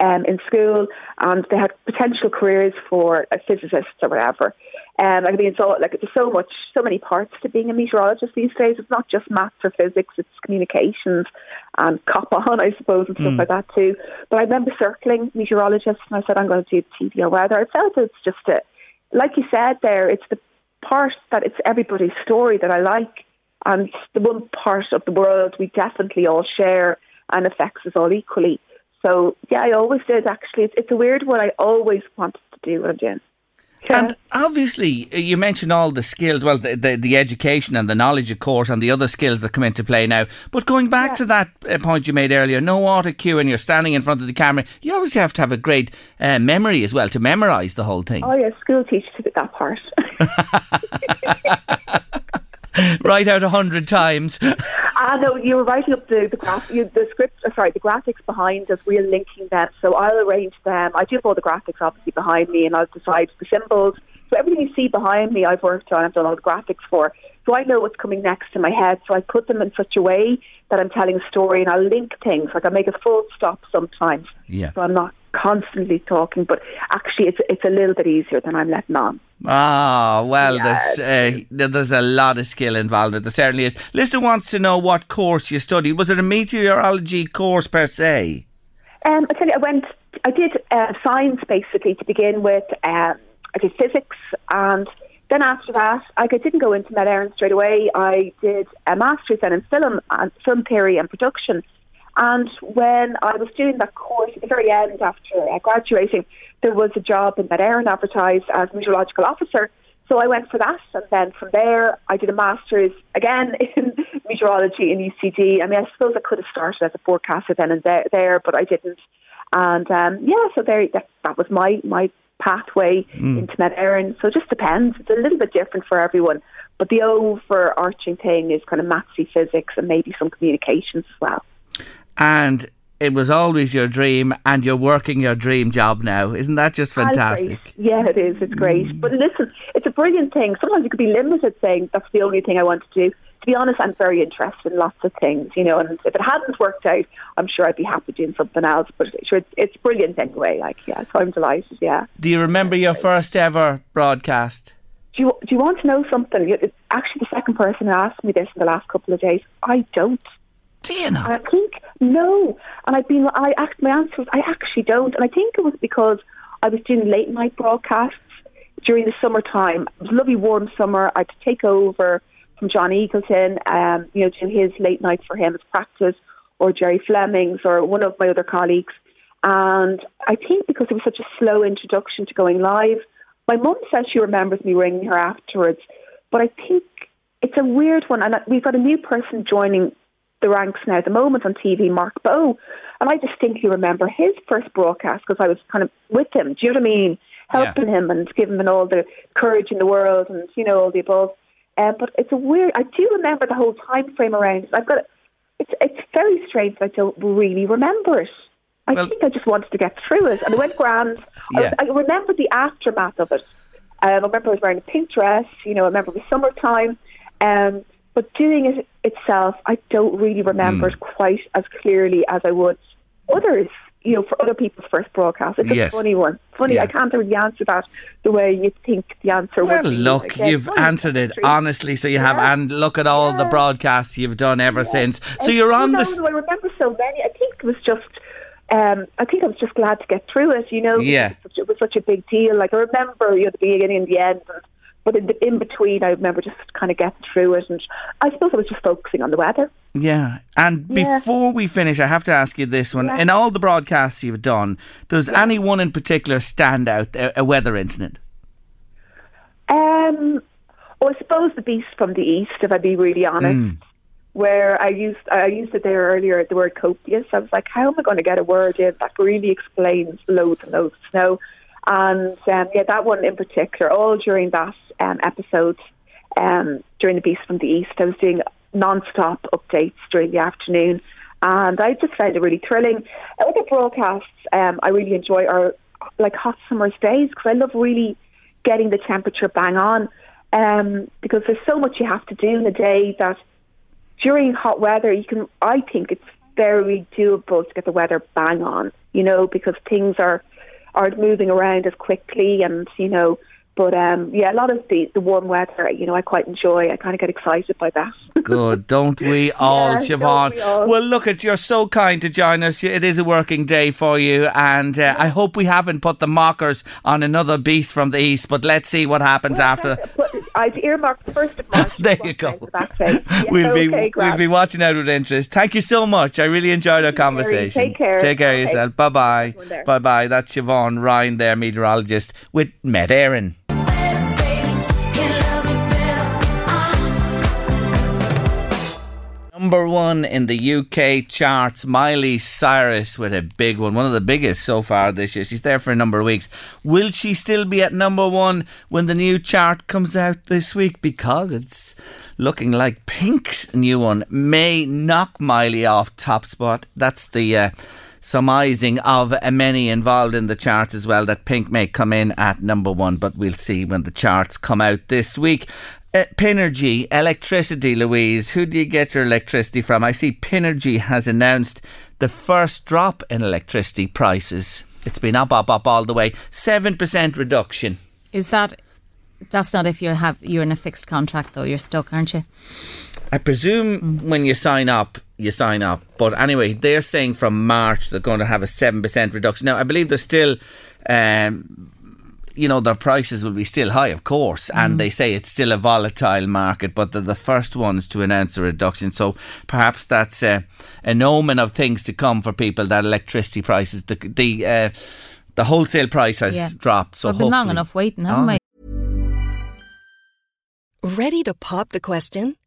um, in school, and they had potential careers for a physicist or whatever. Um, I mean, so like there's so much, so many parts to being a meteorologist these days. It's not just maths or physics; it's communications and cop on, I suppose, and stuff mm. like that too. But I remember circling meteorologists, and I said, "I'm going to do TV or weather." I felt it's just a, like you said there, it's the part that it's everybody's story that I like, and the one part of the world we definitely all share and affects us all equally. So yeah, I always did actually. It's, it's a weird one. I always wanted to do what I'm doing. And obviously, uh, you mentioned all the skills, well, the, the, the, education and the knowledge, of course, and the other skills that come into play now. But going back yeah. to that uh, point you made earlier, no auto cue and you're standing in front of the camera, you obviously have to have a great uh, memory as well to memorise the whole thing. Oh, yeah, school teaches that part. write out a hundred times. Ah, no, you were writing up the the, graph, you, the script. Uh, sorry, the graphics behind us. We're linking them, so I'll arrange them. I do have all the graphics obviously behind me, and I'll decide the symbols. So everything you see behind me, I've worked on. I've done all the graphics for. So I know what's coming next in my head. So I put them in such a way that I'm telling a story, and I'll link things. Like I make a full stop sometimes. Yeah. So I'm not constantly talking, but actually, it's it's a little bit easier than I'm letting on. Ah, well, there's uh, there's a lot of skill involved. There certainly is. Lister wants to know what course you studied. Was it a meteorology course per se? Um, I tell you, I went. I did uh, science basically to begin with. Um, I did physics, and then after that, I didn't go into Éireann straight away. I did a master's then in film and film theory and production. And when I was doing that course at the very end after uh, graduating, there was a job in Met Éireann advertised as meteorological officer. So I went for that, and then from there I did a master's again in meteorology in UCD. I mean, I suppose I could have started as a forecaster then and there, there but I didn't. And um, yeah, so there that, that was my my pathway mm. into Met Éireann. So it just depends. It's a little bit different for everyone. But the overarching thing is kind of mathsy physics and maybe some communications as well and it was always your dream and you're working your dream job now. Isn't that just fantastic? Yeah, it is. It's great. Mm. But listen, it's a brilliant thing. Sometimes you could be limited saying that's the only thing I want to do. To be honest, I'm very interested in lots of things, you know, and if it hadn't worked out, I'm sure I'd be happy doing something else. But sure, it's, it's brilliant anyway. Like, yeah, so I'm delighted, yeah. Do you remember your first ever broadcast? Do you, do you want to know something? It's actually the second person who asked me this in the last couple of days. I don't. Do you know? I think no, and I've been. I asked my answer was I actually don't, and I think it was because I was doing late night broadcasts during the summertime. It was a lovely warm summer. I had to take over from John Eagleton, um, you know, do his late night for him as practice, or Gerry Fleming's, or one of my other colleagues. And I think because it was such a slow introduction to going live, my mum says she remembers me ringing her afterwards. But I think it's a weird one, and we've got a new person joining the ranks now at the moment on TV, Mark Bowe. And I distinctly remember his first broadcast because I was kind of with him. Do you know what I mean? Helping yeah. him and giving him all the courage in the world and, you know, all the above. Uh, but it's a weird, I do remember the whole time frame around it. I've got, it's, it's very strange that I don't really remember it. I well, think I just wanted to get through it. And it went grand. Yeah. I, I remember the aftermath of it. Um, I remember I was wearing a pink dress. You know, I remember it was summertime. Um, but doing it itself, I don't really remember mm. it quite as clearly as I would others. You know, for other people's first broadcast, it's yes. a funny one. Funny, yeah. I can't really answer that the way you think the answer well, would be. Well, look, you've answered it honestly, so you yeah. have, and look at all yeah. the broadcasts you've done ever since. So and you're on the. I remember so many. I think it was just um, I think I was just glad to get through it, you know. Yeah. It was, such, it was such a big deal. Like I remember, you know, the beginning and the end, and but in, the, in between, I remember just kind of getting through it, and I suppose I was just focusing on the weather. Yeah, and yeah. before we finish, I have to ask you this one: yeah. in all the broadcasts you've done, does yeah. any one in particular stand out? A, a weather incident? Um, well, I suppose the beast from the east, if I be really honest. Mm. Where I used I used it there earlier, the word copious. I was like, how am I going to get a word in that really explains loads and loads of snow? And um, yeah, that one in particular, all during that um, episode, um, during the Beast from the East, I was doing non-stop updates during the afternoon, and I just found it really thrilling. Other broadcasts, um, I really enjoy are like hot summer's days because I love really getting the temperature bang on. Um, because there's so much you have to do in a day that during hot weather, you can. I think it's very doable to get the weather bang on. You know, because things are aren't moving around as quickly, and you know. But um, yeah, a lot of the, the warm weather, you know, I quite enjoy. I kind of get excited by that. Good, don't we all, yeah, Siobhan? We all. Well, look at you're so kind to join us. It is a working day for you, and uh, I hope we haven't put the markers on another beast from the east. But let's see what happens well, after. I've earmarked the first of March. there you go. Yeah, we'll okay, be we'll be watching out with interest. Thank you so much. I really enjoyed our conversation. Take care. Take care of yourself. Bye bye. Bye bye. That's Siobhan Ryan, there, meteorologist with Met Éireann. Number one in the UK charts, Miley Cyrus with a big one, one of the biggest so far this year. She's there for a number of weeks. Will she still be at number one when the new chart comes out this week? Because it's looking like Pink's new one may knock Miley off top spot. That's the. Uh, surmising of many involved in the charts as well that Pink may come in at number one, but we'll see when the charts come out this week. Uh, Pinergy, electricity, Louise. Who do you get your electricity from? I see Pinergy has announced the first drop in electricity prices. It's been up, up, up all the way. 7% reduction. Is that. That's not if you have you're in a fixed contract though. You're stuck, aren't you? I presume mm. when you sign up, you sign up. But anyway, they're saying from March they're going to have a seven percent reduction. Now, I believe there's still um, you know, their prices will be still high, of course, and mm. they say it's still a volatile market, but they're the first ones to announce a reduction. So perhaps that's uh, an omen of things to come for people. That electricity prices, the the uh, the wholesale price has yeah. dropped. So we've been long enough waiting, haven't oh. we? Ready to pop the question?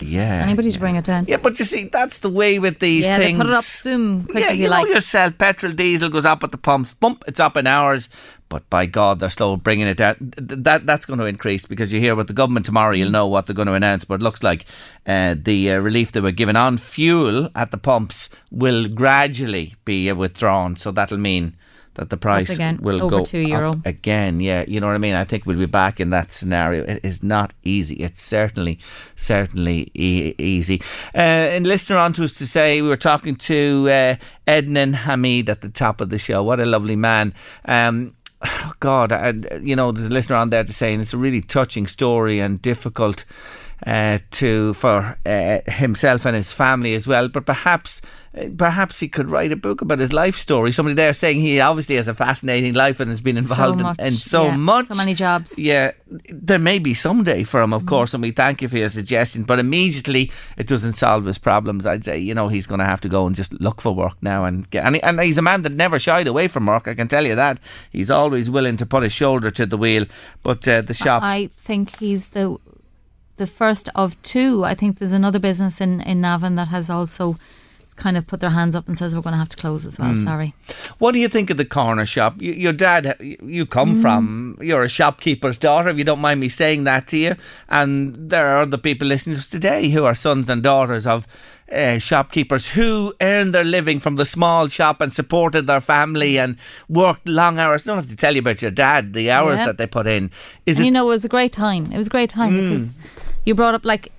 Yeah. Anybody to bring it down. Yeah, but you see, that's the way with these yeah, things. They put it up soon, quick yeah, as you, you like. know yourself, petrol, diesel goes up at the pumps, bump, it's up in hours. But by God, they're slow bringing it down. That that's going to increase because you hear what the government tomorrow. You'll know what they're going to announce. But it looks like uh, the uh, relief they were given on fuel at the pumps will gradually be withdrawn. So that'll mean that the price again, will over go two euro. again. Yeah, you know what I mean. I think we'll be back in that scenario. It is not easy. It's certainly, certainly e- easy. Uh, and listener on to us to say we were talking to uh, Ednan Hamid at the top of the show. What a lovely man. Um, oh God, you know, there's a listener on there to saying it's a really touching story and difficult uh, to for uh, himself and his family as well. But perhaps, uh, perhaps he could write a book about his life story. Somebody there saying he obviously has a fascinating life and has been involved so much, in, in, so yeah, much, so many jobs. Yeah, there may be someday for him, of mm. course, and we thank you for your suggestion. But immediately, it doesn't solve his problems. I'd say you know he's going to have to go and just look for work now and get. And, he, and he's a man that never shied away from work. I can tell you that he's always willing to put his shoulder to the wheel. But uh, the shop, I think he's the the first of two. I think there's another business in, in Navan that has also kind of put their hands up and says we're going to have to close as well. Mm. Sorry. What do you think of the corner shop? You, your dad, you come mm. from, you're a shopkeeper's daughter, if you don't mind me saying that to you. And there are other people listening to us today who are sons and daughters of uh, shopkeepers who earned their living from the small shop and supported their family and worked long hours. I don't have to tell you about your dad, the hours that they put in. Is and it, you know, it was a great time. It was a great time mm. because you brought up like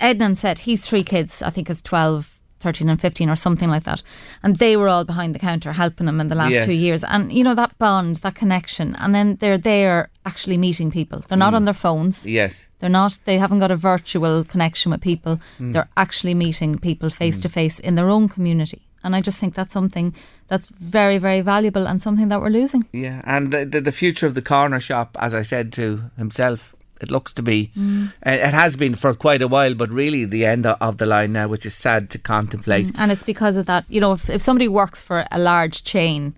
Ednan said he's three kids. I think it's 12, 13 and 15 or something like that. And they were all behind the counter helping him in the last yes. two years. And, you know, that bond, that connection. And then they're there actually meeting people. They're not mm. on their phones. Yes. They're not, they haven't got a virtual connection with people. Mm. They're actually meeting people face to face in their own community. And I just think that's something that's very, very valuable and something that we're losing. Yeah. And the, the, the future of the corner shop, as I said to himself, It looks to be. Mm. It has been for quite a while, but really the end of the line now, which is sad to contemplate. Mm. And it's because of that. You know, if, if somebody works for a large chain,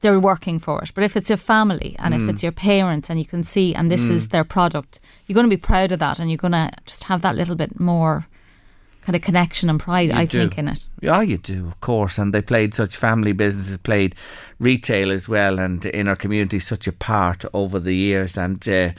they're working for it. But if it's your family and mm. if it's your parents and you can see and this mm. is their product, you're going to be proud of that and you're going to just have that little bit more kind of connection and pride, you I do. think, in it. Yeah, you do, of course. And they played such family businesses, played retail as well, and in our community, such a part over the years. And uh,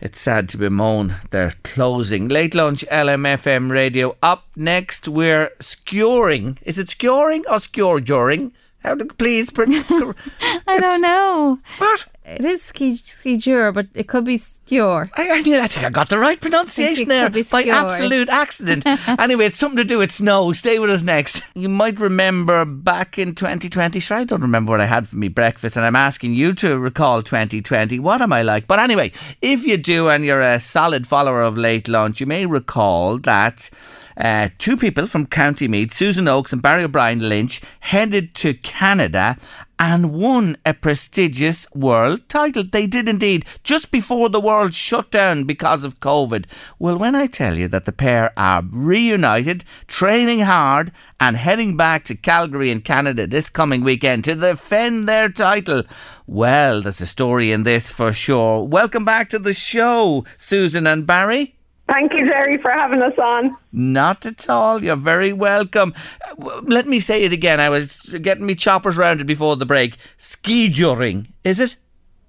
it's sad to bemoan they're closing. Late lunch, LMFM radio. Up next, we're skewering. Is it skewering or skewering? How to please? I don't know. What? It is ski skijur, but it could be skewer. I, I, I think I got the right pronunciation there by absolute accident. anyway, it's something to do with snow. Stay with us next. You might remember back in 2020. Sure, I don't remember what I had for me breakfast, and I'm asking you to recall 2020. What am I like? But anyway, if you do, and you're a solid follower of late lunch, you may recall that. Uh, two people from County Meath, Susan Oakes and Barry O'Brien Lynch, headed to Canada and won a prestigious world title. They did indeed, just before the world shut down because of COVID. Well, when I tell you that the pair are reunited, training hard, and heading back to Calgary in Canada this coming weekend to defend their title, well, there's a story in this for sure. Welcome back to the show, Susan and Barry. Thank you, Jerry, for having us on. Not at all. You're very welcome. Let me say it again. I was getting me choppers rounded before the break. Skijoring, is it?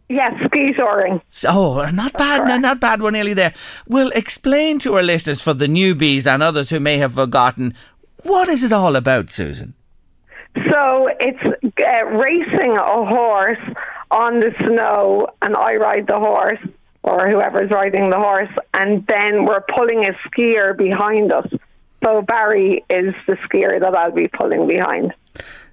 Yes, skijoring. Oh, not bad, no, not bad. We're nearly there. Well, explain to our listeners, for the newbies and others who may have forgotten, what is it all about, Susan? So it's uh, racing a horse on the snow, and I ride the horse or whoever's riding the horse, and then we're pulling a skier behind us. So Barry is the skier that I'll be pulling behind.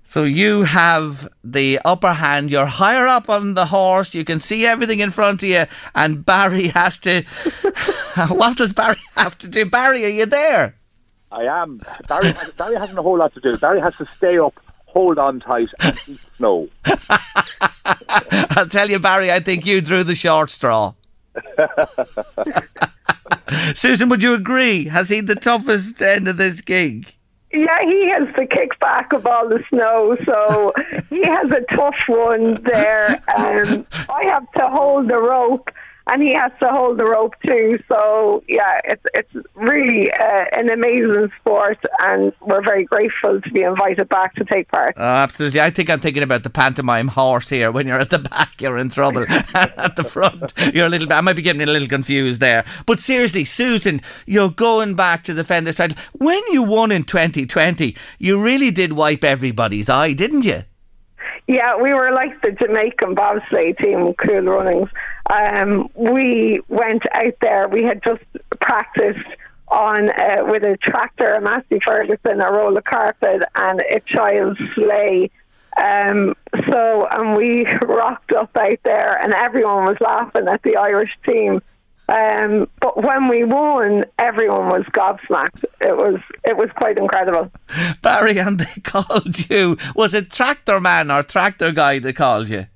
So you have the upper hand. You're higher up on the horse. You can see everything in front of you, and Barry has to. what does Barry have to do? Barry, are you there? I am. Barry, Barry hasn't a whole lot to do. Barry has to stay up, hold on tight, and eat snow. I'll tell you, Barry. I think you drew the short straw. Susan, would you agree? Has he the toughest end of this gig? Yeah, he has the kickback of all the snow, so he has a tough one there. Um, I have to hold the rope and he has to hold the rope too. So yeah, it's it's really uh, an amazing sport, and we're very grateful to be invited back to take part. Oh, absolutely, I think I'm thinking about the pantomime horse here. When you're at the back, you're in trouble. at the front, you're a little bit. I might be getting a little confused there. But seriously, Susan, you're going back to defend this title. When you won in 2020, you really did wipe everybody's eye, didn't you? Yeah, we were like the Jamaican bobsleigh team, Cool Runnings. Um, we went out there. We had just practiced on uh, with a tractor, a Massey Ferguson, a roll of carpet, and a child's sleigh. Um, so, and we rocked up out there, and everyone was laughing at the Irish team. Um, but when we won, everyone was gobsmacked. It was it was quite incredible. Barry, and they called you. Was it tractor man or tractor guy they called you?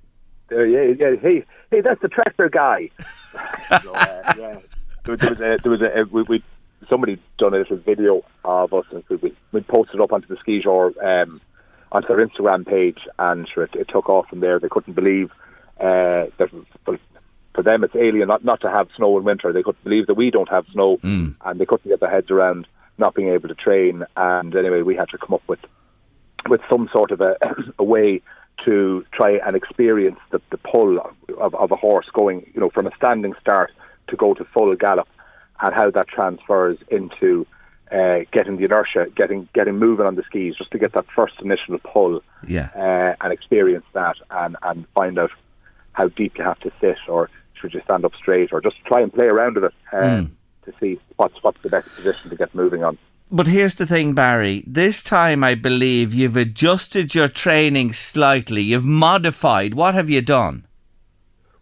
Uh, yeah, yeah. Hey, hey, that's the tractor guy. so, uh, yeah. There, there, was a, there was a, we, we somebody done a little video of us and we, we posted up onto the ski tour um, onto their Instagram page and sure, it, it took off from there. They couldn't believe uh, that for them it's alien not, not to have snow in winter. They couldn't believe that we don't have snow, mm. and they couldn't get their heads around not being able to train. And anyway, we had to come up with with some sort of a, a way to try and experience the, the pull of, of a horse going, you know, from a standing start to go to full gallop, and how that transfers into uh, getting the inertia, getting getting moving on the skis, just to get that first initial pull, yeah, uh, and experience that, and and find out how deep you have to sit, or should you stand up straight, or just try and play around with it um, mm. to see what's what's the best position to get moving on. But here's the thing, Barry. This time, I believe you've adjusted your training slightly. You've modified. What have you done?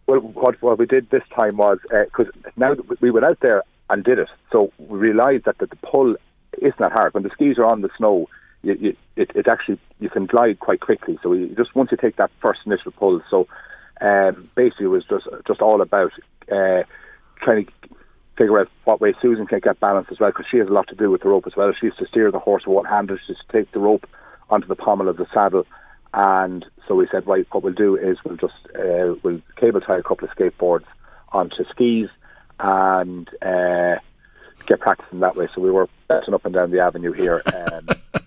Well, what, what we did this time was because uh, now we went out there and did it, so we realised that, that the pull isn't hard. When the skis are on the snow, you, you, it, it actually you can glide quite quickly. So you just once you take that first initial pull, so um, basically it was just just all about uh, trying to figure out what way Susan can get balance as well, because she has a lot to do with the rope as well. She used to steer the horse with one hand, and she used to take the rope onto the pommel of the saddle. And so we said, right, what we'll do is we'll just uh, we'll cable tie a couple of skateboards onto skis and uh, get practicing that way. So we were bouncing up and down the avenue here. Um,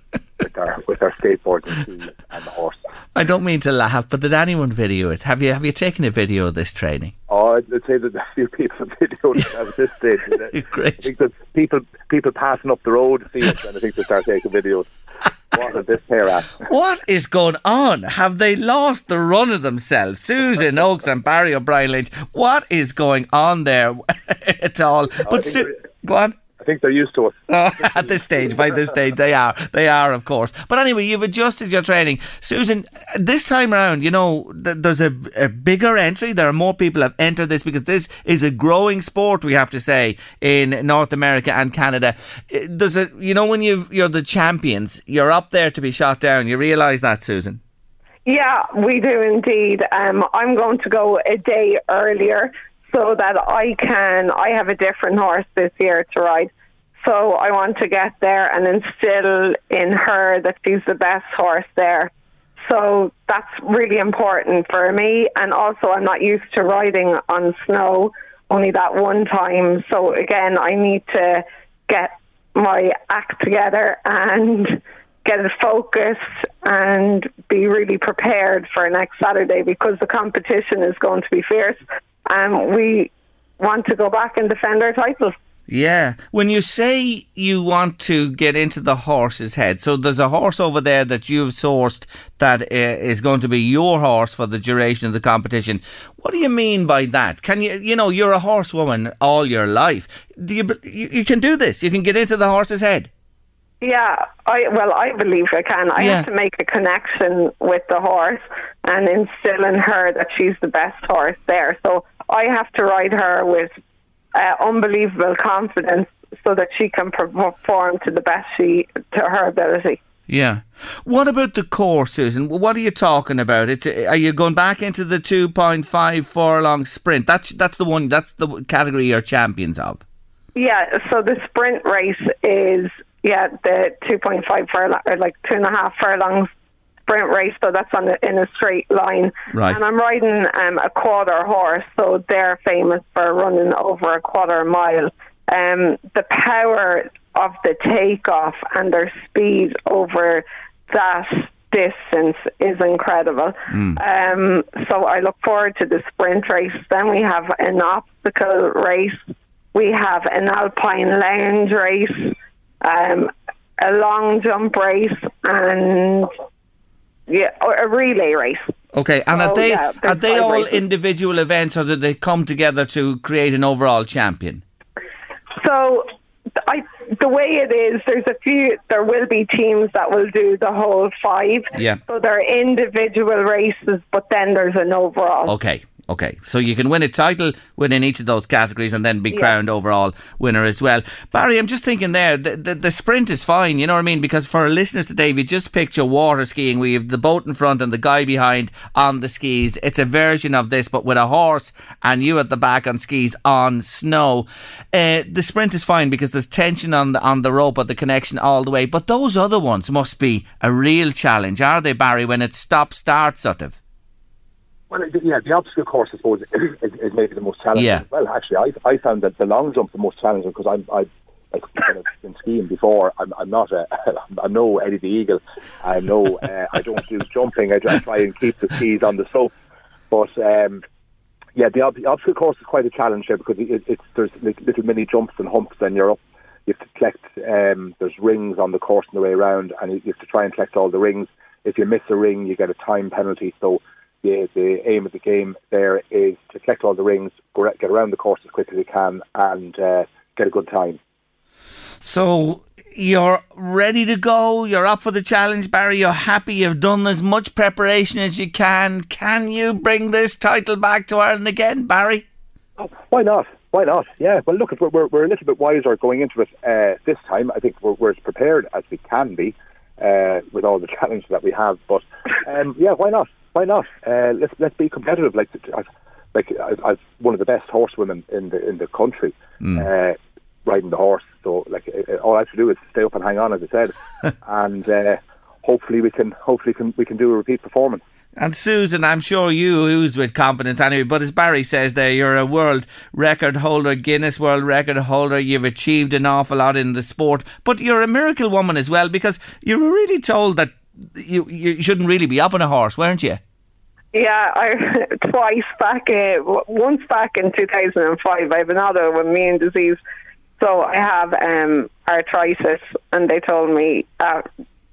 with our with our skateboards and the horse. I don't mean to laugh, but did anyone video it? Have you have you taken a video of this training? Oh, I'd say that a few people videoed it at this stage. Great. I think that people people passing up the road see it, and I think they start taking videos. What is this pair at? What is going on? Have they lost the run of themselves? Susan Oakes and Barry O'Brien Lynch. What is going on there at all? Oh, but Su- go on think they're used to it. Oh, at this stage, by this stage, they are. They are, of course. But anyway, you've adjusted your training. Susan, this time around, you know, th- there's a, a, bigger entry. There are more people have entered this because this is a growing sport, we have to say, in North America and Canada. Does it, you know, when you you're the champions, you're up there to be shot down. You realise that, Susan? Yeah, we do indeed. Um, I'm going to go a day earlier so that I can. I have a different horse this year to ride. So I want to get there and instill in her that she's the best horse there. So that's really important for me. And also, I'm not used to riding on snow only that one time. So again, I need to get my act together and get it focused and be really prepared for next Saturday because the competition is going to be fierce and we want to go back and defend our title. Yeah. When you say you want to get into the horse's head, so there's a horse over there that you've sourced that uh, going to be your horse for the duration of the competition. What do you mean by that? Can you, you know, you're a horsewoman all your life. Do you, you can do this. You can get into the horse's head. Yeah, I well, I believe I can. I yeah. have to make a connection with the horse and instill in her that she's the best horse there. So I have to ride her with uh, unbelievable confidence so that she can perform to the best she to her ability. Yeah. What about the course, Susan? What are you talking about? It's are you going back into the two point five furlong sprint? That's that's the one. That's the category you're champions of. Yeah. So the sprint race is yeah the two point five furlong or like two and a half furlongs sprint race, so that's on the, in a straight line. Right. And I'm riding um, a quarter horse, so they're famous for running over a quarter mile. Um, the power of the takeoff and their speed over that distance is incredible. Mm. Um, so I look forward to the sprint race. Then we have an obstacle race. We have an alpine lounge race, um, a long jump race, and yeah, a relay race. Okay, and are oh, they yeah, are they all races. individual events, or do they come together to create an overall champion? So, I the way it is, there's a few. There will be teams that will do the whole five. Yeah. So they're individual races, but then there's an overall. Okay. Okay, so you can win a title within each of those categories and then be yeah. crowned overall winner as well. Barry, I'm just thinking there, the, the, the, sprint is fine, you know what I mean? Because for our listeners today, if you just picture water skiing, we have the boat in front and the guy behind on the skis. It's a version of this, but with a horse and you at the back on skis on snow. Uh, the sprint is fine because there's tension on the, on the rope at the connection all the way, but those other ones must be a real challenge, are they, Barry, when it's stop start sort of? Well, yeah, the obstacle course, I suppose, is, is maybe the most challenging. Yeah. Well, actually, I, I found that the long jump the most challenging because I'm I like kind of been skiing before. I'm, I'm not a I'm no Eddie the Eagle. I know uh, I don't do jumping. I, I try and keep the skis on the slope. But um, yeah, the, the obstacle course is quite a challenge here because it, it's there's little mini jumps and humps, and you're up. You have to collect. Um, there's rings on the course on the way around, and you have to try and collect all the rings. If you miss a ring, you get a time penalty. So the, the aim of the game there is to collect all the rings, get around the course as quick as you can, and uh, get a good time. So you're ready to go. You're up for the challenge, Barry. You're happy. You've done as much preparation as you can. Can you bring this title back to Ireland again, Barry? Oh, why not? Why not? Yeah. Well, look, we're, we're a little bit wiser going into it uh, this time. I think we're, we're as prepared as we can be uh, with all the challenges that we have. But um, yeah, why not? Why not? Uh, let's let's be competitive. Like like as, as one of the best horsewomen in the in the country. Mm. Uh, riding the horse. So like all I have to do is stay up and hang on, as I said, and uh, hopefully we can hopefully can we can do a repeat performance. And Susan, I'm sure you ooze with confidence anyway, but as Barry says there, you're a world record holder, Guinness World Record holder, you've achieved an awful lot in the sport, but you're a miracle woman as well because you were really told that you, you shouldn't really be up on a horse, weren't you? Yeah, I twice back, uh, once back in 2005, I have another autoimmune disease. So I have um, arthritis, and they told me uh,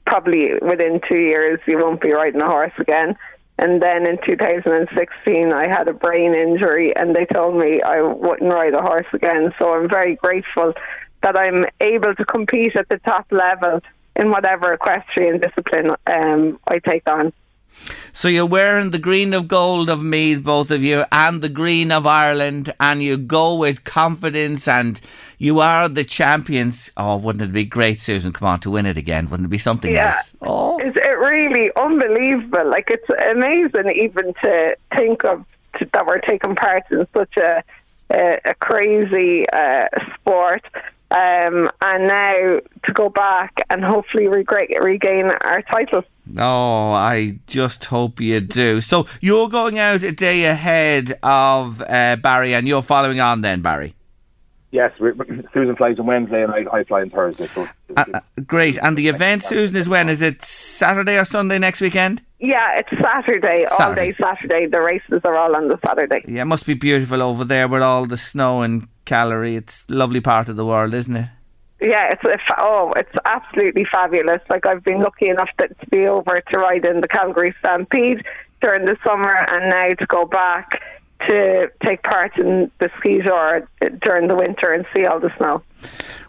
probably within two years you won't be riding a horse again. And then in 2016, I had a brain injury, and they told me I wouldn't ride a horse again. So I'm very grateful that I'm able to compete at the top level in whatever equestrian discipline um, I take on. So you're wearing the green of gold of Meath, both of you, and the green of Ireland, and you go with confidence, and you are the champions. Oh, wouldn't it be great, Susan? Come on, to win it again. Wouldn't it be something yeah. else? Oh, it's it really unbelievable. Like it's amazing even to think of to, that we're taking part in such a a, a crazy uh, sport. Um, and now to go back and hopefully regain our title. Oh, I just hope you do. So you're going out a day ahead of uh, Barry, and you're following on then, Barry. Yes, Susan flies on Wednesday and I, I fly on Thursday. So uh, uh, great. And the event, Susan, is when? Is it Saturday or Sunday next weekend? Yeah, it's Saturday, Saturday, all day Saturday. The races are all on the Saturday. Yeah, it must be beautiful over there with all the snow and Calgary. It's a lovely part of the world, isn't it? Yeah, it's a fa- oh, it's absolutely fabulous. Like I've been lucky enough to, to be over to ride in the Calgary Stampede during the summer, and now to go back to take part in the ski tour during the winter and see all the snow.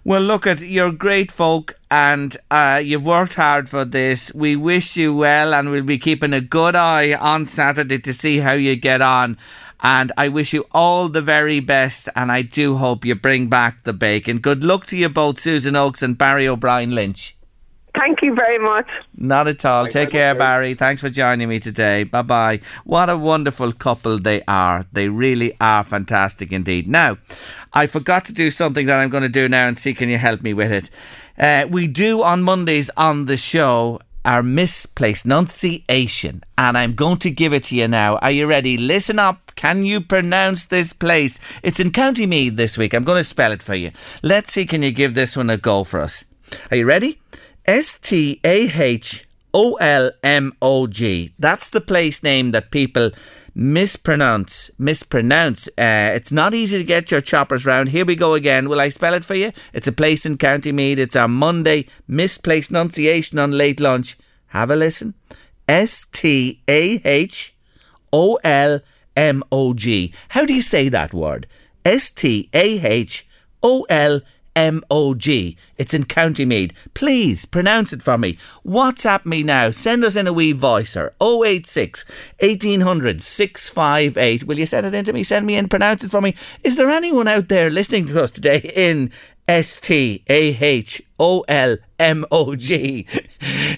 Well, look at you're great folk, and uh, you've worked hard for this. We wish you well, and we'll be keeping a good eye on Saturday to see how you get on. And I wish you all the very best, and I do hope you bring back the bacon. Good luck to you both, Susan Oakes and Barry O'Brien Lynch. Thank you very much. Not at all. Take care, Barry. Thanks for joining me today. Bye bye. What a wonderful couple they are. They really are fantastic indeed. Now, I forgot to do something that I'm going to do now and see can you help me with it. Uh, we do on Mondays on the show our misplaced pronunciation, and I'm going to give it to you now. Are you ready? Listen up. Can you pronounce this place? It's in County Meath this week. I'm going to spell it for you. Let's see, can you give this one a go for us? Are you ready? S T A H O L M O G. That's the place name that people mispronounce. Mispronounce. Uh, it's not easy to get your choppers round. Here we go again. Will I spell it for you? It's a place in County Meath. It's our Monday misplaced pronunciation on late lunch. Have a listen. S T A H O L M O G. How do you say that word? S T A H O L M O G. It's in County Meath. Please pronounce it for me. WhatsApp me now. Send us in a wee voicer. 086 1800 658. Will you send it in to me? Send me in. Pronounce it for me. Is there anyone out there listening to us today in S T A H O L M O G.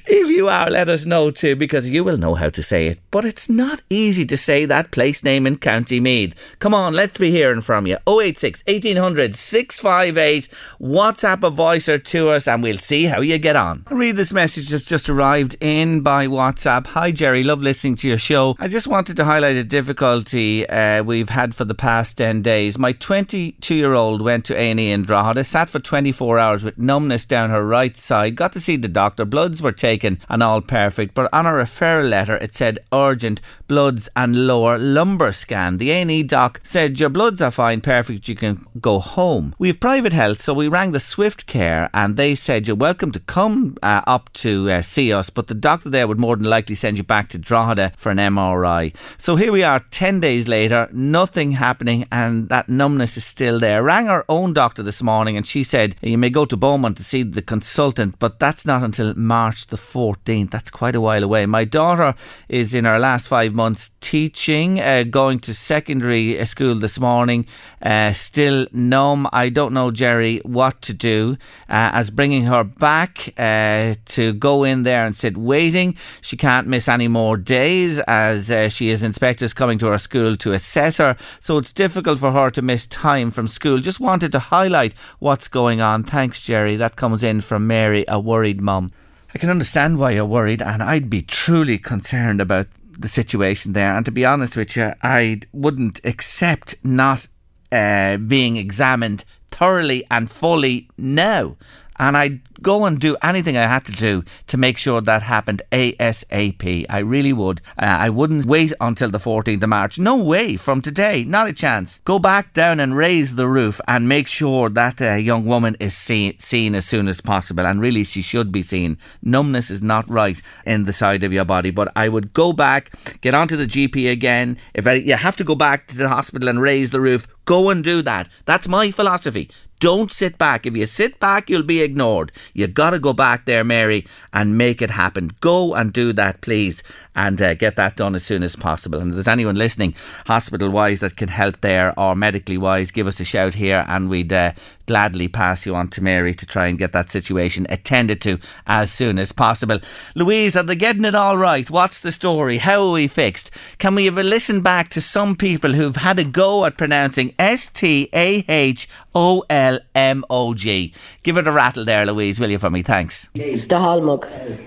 If you are, let us know too, because you will know how to say it. But it's not easy to say that place name in County Meath. Come on, let's be hearing from you. 086 1800 658. WhatsApp a voice or to us, and we'll see how you get on. I'll read this message that's just arrived in by WhatsApp. Hi, Jerry. Love listening to your show. I just wanted to highlight a difficulty uh, we've had for the past 10 days. My 22 year old went to A&E in Drogheda, sat for 24 hours with numbness down her right side, got to see the doctor. Bloods were taken and all perfect, but on a referral letter it said urgent bloods and lower lumbar scan. The A&E doc said your bloods are fine, perfect, you can go home. We have private health, so we rang the Swift Care and they said you're welcome to come uh, up to uh, see us, but the doctor there would more than likely send you back to Drogheda for an MRI. So here we are, 10 days later, nothing happening, and that numbness is still there. Rang our own doctor this morning and she said you may go to Beaumont to see the consultant, but that's not until March the 14th. That's quite a while away. My daughter is in her last five months teaching, uh, going to secondary school this morning, uh, still numb. I don't know, Jerry, what to do. Uh, as bringing her back uh, to go in there and sit waiting. She can't miss any more days as uh, she has inspectors coming to her school to assess her. So it's difficult for her to miss time from school. Just wanted to highlight what's going on. Thanks, Jerry. That comes in from Mary, a worried mum. I can understand why you're worried, and I'd be truly concerned about the situation there. And to be honest with you, I wouldn't accept not uh, being examined thoroughly and fully now. And I'd go and do anything I had to do to make sure that happened ASAP. I really would. Uh, I wouldn't wait until the 14th of March. No way from today. Not a chance. Go back down and raise the roof and make sure that uh, young woman is see- seen as soon as possible. And really, she should be seen. Numbness is not right in the side of your body. But I would go back, get onto the GP again. If I, you have to go back to the hospital and raise the roof, go and do that. That's my philosophy. Don't sit back. If you sit back, you'll be ignored. You got to go back there, Mary, and make it happen. Go and do that, please, and uh, get that done as soon as possible. And if there's anyone listening, hospital wise, that can help there or medically wise, give us a shout here, and we'd uh, gladly pass you on to Mary to try and get that situation attended to as soon as possible. Louise, are they getting it all right? What's the story? How are we fixed? Can we have a listen back to some people who've had a go at pronouncing S T A H O L M O G? Give it a rattle there, Louise, will you, for me? Thanks. Stahalmog.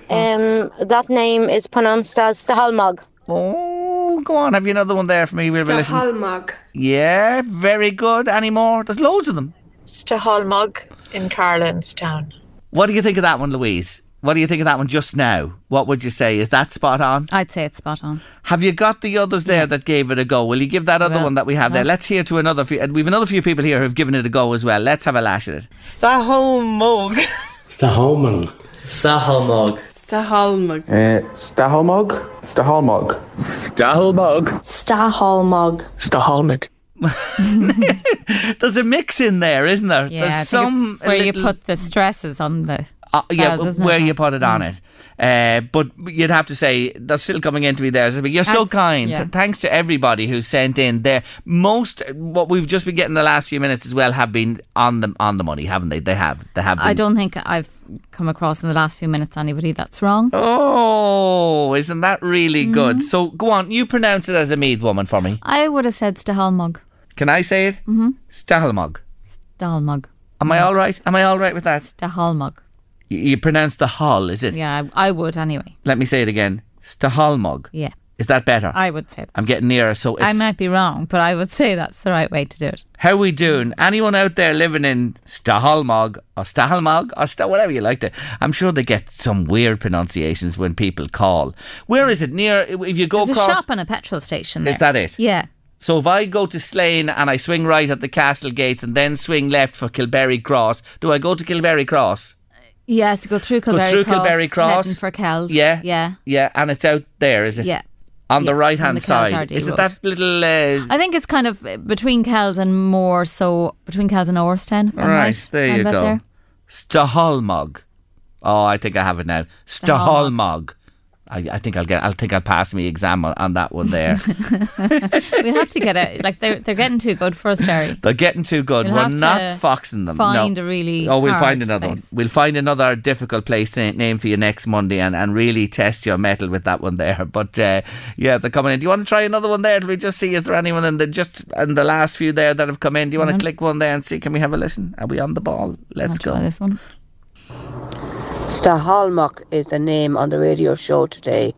Um, that name is pronounced as Stahalmog. Oh, go on. Have you another one there for me? We'll listen. Stahalmog. Yeah, very good. Any more? There's loads of them. Stahalmog in Carlanstown. What do you think of that one, Louise? What do you think of that one just now? What would you say? Is that spot on? I'd say it's spot on. Have you got the others there that gave it a go? Will you give that other Well, one that we have there? Let's hear to another few. and We've another few people here who've given it a go as well. Let's have a lash at it. Stahalmog. Stahalmog. Stahalmog. Stahalmog. Uh, Stahalmog. Stahalmog. Stahalmog. Stahalmog. Stahalmog. There's a mix in there, isn't there? Yeah, I There's think some it's where you put the stresses on the. Uh, yeah, where you put it on it. Uh, but you'd have to say that's still coming into me there. So, You're so I've- kind. yeah. Thanks to everybody who sent in there. Most what we've just been getting the last few minutes as well have been on the on the money, haven't they? They have. They have. Been. I don't think I've come across in the last few minutes anybody that's wrong. Oh, isn't that really Mm-hmm. good? So go on, you pronounce it as a Meath woman for me. I would have said Stahalmog. Can I say it? Mm-hmm. Stahalmog. Stahalmog. Am I all right? Am I all right with that? Stahalmog. You, pronounce the hall, is it? Yeah, I, I would anyway. Let me say it again. Stahalmog. Yeah, Is that better? I would say that. I'm getting nearer. So it's I might be wrong, but I would say that's the right way to do it. How we doing? Anyone out there living in Stahalmog or Stahalmog or Sta- whatever you like to? I'm sure they get some weird pronunciations when people call. Where is it? Near if you go There's a shop and a petrol station. Is that it? Yeah. So if I go to Slane and I swing right at the castle gates and then swing left for Kilberry Cross, do I go to Kilberry Cross? Yes, go through Kilberry go through Cross. Kilberry Cross. Heading for Kells. Yeah. Yeah. Yeah, and it's out there, is it? Yeah. On the right hand the side. Is it that little uh, I think it's kind of between Kells and more so between Kells and Oristown. Right, there you go. There. Stahalmog. Oh, I think I have it now. Stahalmog. I, I think I'll get. I'll think I'll pass me exam on, on that one there. we'll have to get it. Like they're they're getting too good for us, Terry. They're getting too good. We'll We're not to foxing them. find no. a really Oh, we'll find another place. one. We'll find another difficult place na- name for you next Monday and, and really test your metal with that one there. But uh, yeah, they're coming in. Do you want to try another one there? Do we just see is there anyone in the just in the last few there that have come in? Do you want to Mhm. click one there and see? Can we have a listen? Are we on the ball? Let's I'll go. try this one. Stahalmok is the name on the radio show today.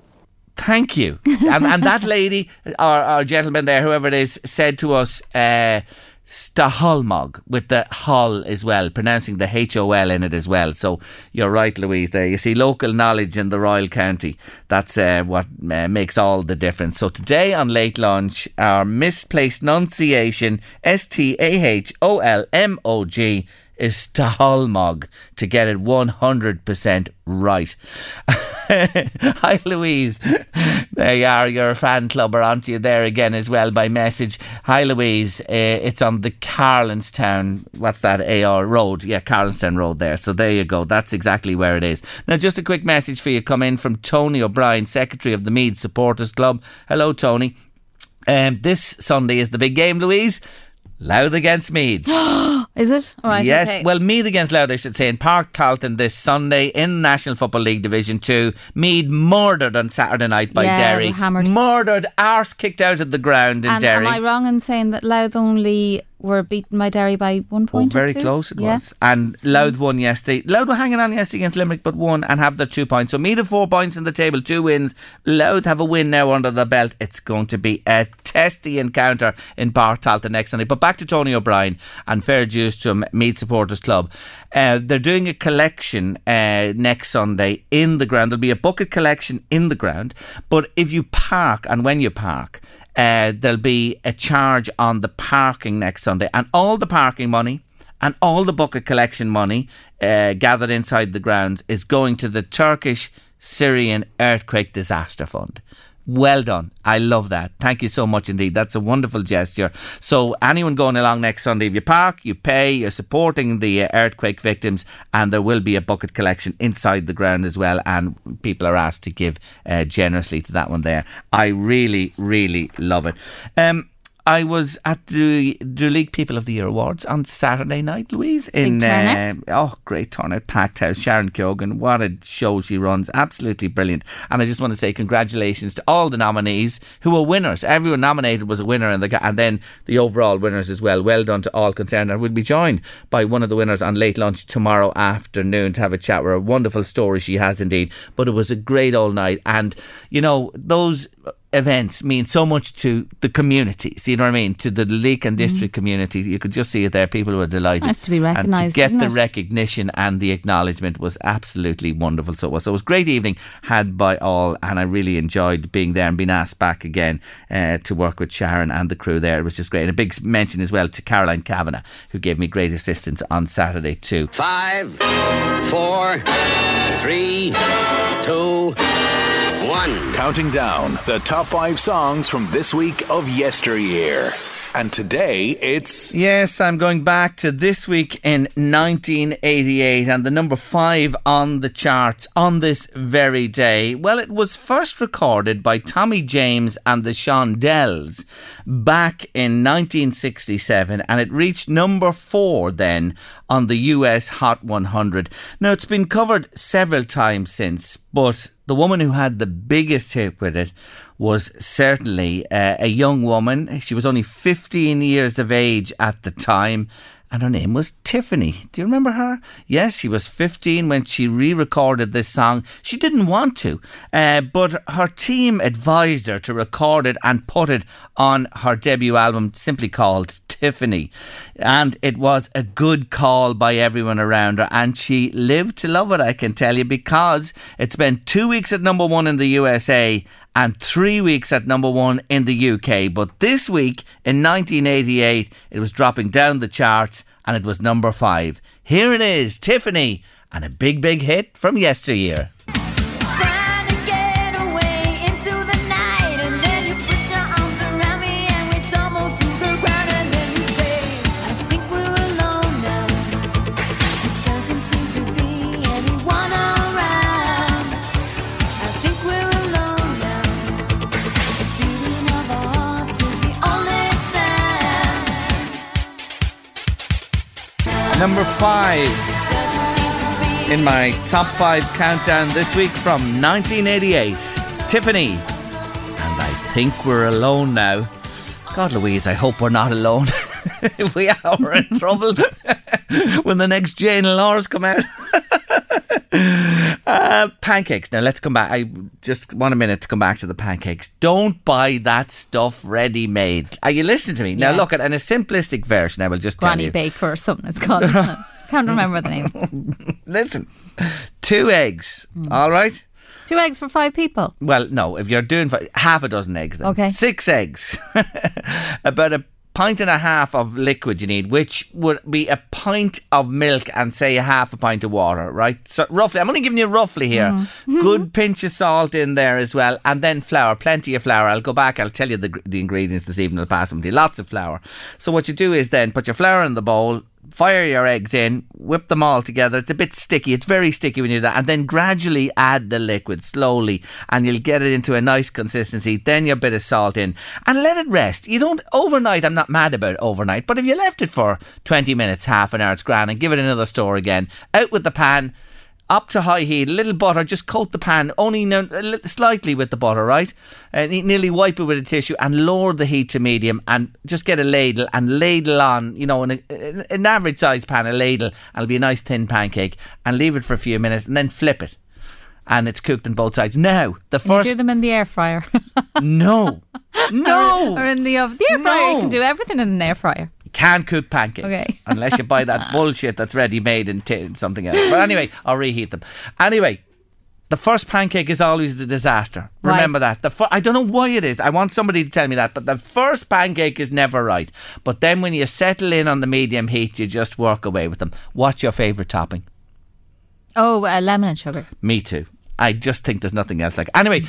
Thank you. and, and that lady, or, gentleman there, whoever it is, said to us, uh, Stahalmog, with the hol as well, pronouncing the H O L in it as well. So you're right, Louise, there. You see, local knowledge in the Royal County, that's uh, what uh, makes all the difference. So today on Late Lunch, our misplaced nunciation, S T A H O L M O G, is Stahalmog to get it 100% right. Hi, Louise. There you are. Your fan club aren't you there again as well by message. Hi, Louise. Uh, it's on the Carlanstown. What's that? AR Road. Yeah, Carlanstown Road there. So there you go. That's exactly where it is. Now, just a quick message for you come in from Tony O'Brien, Secretary of the Meath Supporters Club. Hello, Tony. Um, this Sunday is the big game, Louise. Louth against Meath. Is it? yes. Okay. Well, Meath against Louth, I should say, in Páirc Tailteann this Sunday in National Football League Division 2. Meath murdered on Saturday night by Yeah, Derry. hammered. Murdered, arse kicked out of the ground in and Derry. am I wrong in saying that Louth only were beaten by Derry by one oh, point? or very close it Yeah. was. And Louth won yesterday. Louth were hanging on yesterday against Limerick, but won and have their two points. So Meath have four points in the table, two wins. Louth have a win now under the belt. It's going to be a testy encounter in Páirc Tailteann next Sunday. But back to Tony O'Brien and fair dues to a Meath Supporters Club. Uh, they're doing a collection uh, next Sunday in the ground. There'll be a bucket collection in the ground. But if you park, and when you park, uh, there'll be a charge on the parking next Sunday, and all the parking money and all the bucket collection money uh, gathered inside the grounds is going to the Turkish Syrian Earthquake Disaster Fund. Well done. I love that. Thank you so much indeed. That's a wonderful gesture. So, anyone going along next Sunday, if you park, you pay, you're supporting the uh, earthquake victims, and there will be a bucket collection inside the ground as well. And people are asked to give uh, generously to that one there. I really, really love it. Um, I was at the the League People of the Year Awards on Saturday night, Louise. In uh, oh, great turnout, packed house. Sharon Keoghan, what a show she runs! Absolutely brilliant. And I just want to say congratulations to all the nominees who were winners. Everyone nominated was a winner, and the and then the overall winners as well. Well done to all concerned. And we'll be joined by one of the winners on late lunch tomorrow afternoon to have a chat with a Wonderful story she has indeed. But it was a great all night, and you know those events mean so much to the communities. You know what I mean? To the Leek and District community. You could just see it there. People were delighted. Mm. nice to be And recognised, to get the it? recognition and the acknowledgement was absolutely wonderful. So it was. So it was a great evening had by all, and I really enjoyed being there and being asked back again uh, to work with Sharon and the crew there. It was just great. And a big mention as well to Caroline Kavanagh, who gave me great assistance on Saturday too. Five, four, three, two, one. Counting down the top five songs from this week of yesteryear. And today it's. Yes, I'm going back to this week in 1988 and the number five on the charts on this very day. Well, it was first recorded by Tommy James and the Shondells back in 1967 and it reached number four then on the US Hot 100. Now, it's been covered several times since, but the woman who had the biggest hit with it was certainly uh, a young woman. She was only 15 years of age at the time. And her name was Tiffany. Do you remember her? Yes, she was 15 when she re recorded this song. She didn't want to, uh, but her team advised her to record it and put it on her debut album, simply called Tiffany. And it was a good call by everyone around her. And she lived to love it, I can tell you, because it spent two weeks at number one in the USA and three weeks at number one in the UK. But this week in 1988, it was dropping down the charts and it was number five. Here it is, Tiffany, and a big, big hit from yesteryear. Number five in my top five countdown this week from 1988. Tiffany. And I think we're alone now. God, Louise, I hope we're not alone. if we are, in trouble when the next Jane and Laura's come out. uh, pancakes. Now let's come back. I just want a minute to come back to the pancakes. Don't buy that stuff ready made. Are you listening to me? Now Yeah. look at in a simplistic version. I will just Granny tell you. Baker or something it's called, isn't it? Can't remember the name. Listen, two eggs. All right. Two eggs for five people. Well, no. If you're doing fi- half a dozen eggs, then Okay. six eggs, about a pint and a half of liquid you need, which would be a pint of milk and say a half a pint of water, right? So roughly, I'm only giving you roughly here. Mm-hmm. Good pinch of salt in there as well, and then flour, plenty of flour. I'll go back. I'll tell you the, the ingredients this evening. I'll pass them to you. Lots of flour. So what you do is then put your flour in the bowl. Fire your eggs in, whip them all together. It's a bit sticky. It's very sticky when you do that. And then gradually add the liquid slowly and you'll get it into a nice consistency. Then your bit of salt in and let it rest. You don't, overnight, I'm not mad about overnight, but if you left it for 20 minutes, half an hour, it's grand and give it another stir again. Out with the pan up to high heat, a little butter, just coat the pan only slightly with the butter, right? And nearly wipe it with a tissue and lower the heat to medium and just get a ladle and ladle on, you know, an, an average size pan, a ladle, and it'll be a nice thin pancake and leave it for a few minutes and then flip it. And it's cooked on both sides. Now, the first. You do them in the air fryer. no. No. Or, or in the oven. The air fryer, no. you can do everything in an air fryer can't cook pancakes okay. unless you buy that bullshit that's ready made in, t- something else. But anyway, I'll reheat them. Anyway, the first pancake is always a disaster. Right. Remember that. The fir- I don't know why it is. I want somebody to tell me that. But the first pancake is never right. But then when you settle in on the medium heat, you just work away with them. What's your favourite topping? Oh, uh, lemon and sugar. Me too. I just think there's nothing else like. Anyway,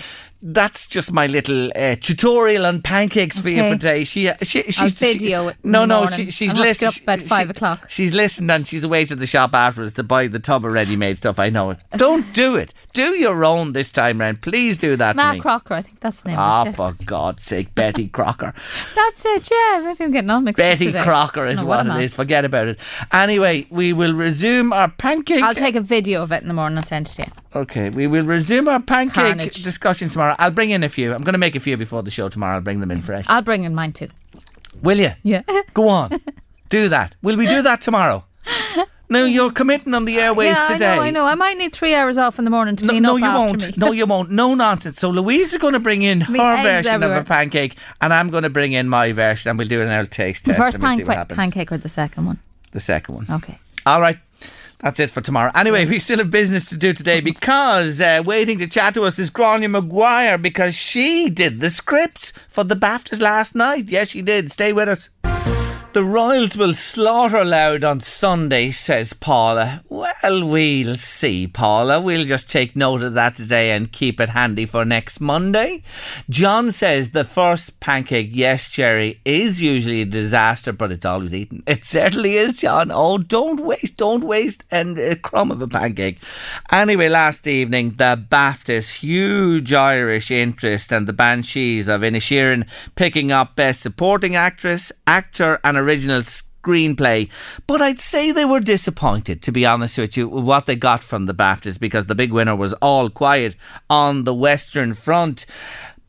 that's just my little uh, tutorial on pancakes okay. for you for today. She, uh, she she's I'll video she, no, no, she, she's listening. Up at five o'clock. She's listened and she's away to the shop afterwards to buy the tub of ready-made stuff. I know it. Don't do it. Do your own this time round. Please do that. Matt Crocker, I think that's the name. Ah, oh, for God's sake, Betty Crocker. that's it. Yeah, maybe I'm getting all mixed. Betty Crocker is what, what it is. Forget about it. Anyway, we will resume our pancake. I'll take a video of it in the morning and send it to you. Okay, we will resume our pancake Carnage. discussion tomorrow. I'll bring in a few. I'm going to make a few before the show tomorrow. I'll bring them in fresh. I'll bring in mine too. Will you? Yeah. Go on. do that. Will we do that tomorrow? No, you're committing on the airways yeah, today. I know, I know. I might need three hours off in the morning to clean no, up no, you after won't. me. no, you won't. No nonsense. So Louise is going to bring in Me her version everywhere. of a pancake, and I'm going to bring in my version, and we'll do an old taste test. the test. first we'll pan- pancake or the second one? The second one. Okay. All right. That's it for tomorrow. Anyway, we still have business to do today because uh, waiting to chat to us is Gráinne Maguire because she did the scripts for the BAFTAs last night. Yes, she did. Stay with us. The Royals will slaughter Louth on Sunday, says Paula. Well, we'll see, Paula. We'll just take note of that today and keep it handy for next Monday. John says the first pancake, yes, Jerry, is usually a disaster, but it's always eaten. It certainly is, John. Oh, don't waste, don't waste and a crumb of a pancake. Anyway, last evening, the BAFTAs, huge Irish interest, and the Banshees of Inisherin picking up Best Supporting Actress, Actor, and original screenplay. But I'd say they were disappointed, to be honest with you, with what they got from the BAFTAs because the big winner was All Quiet on the Western Front.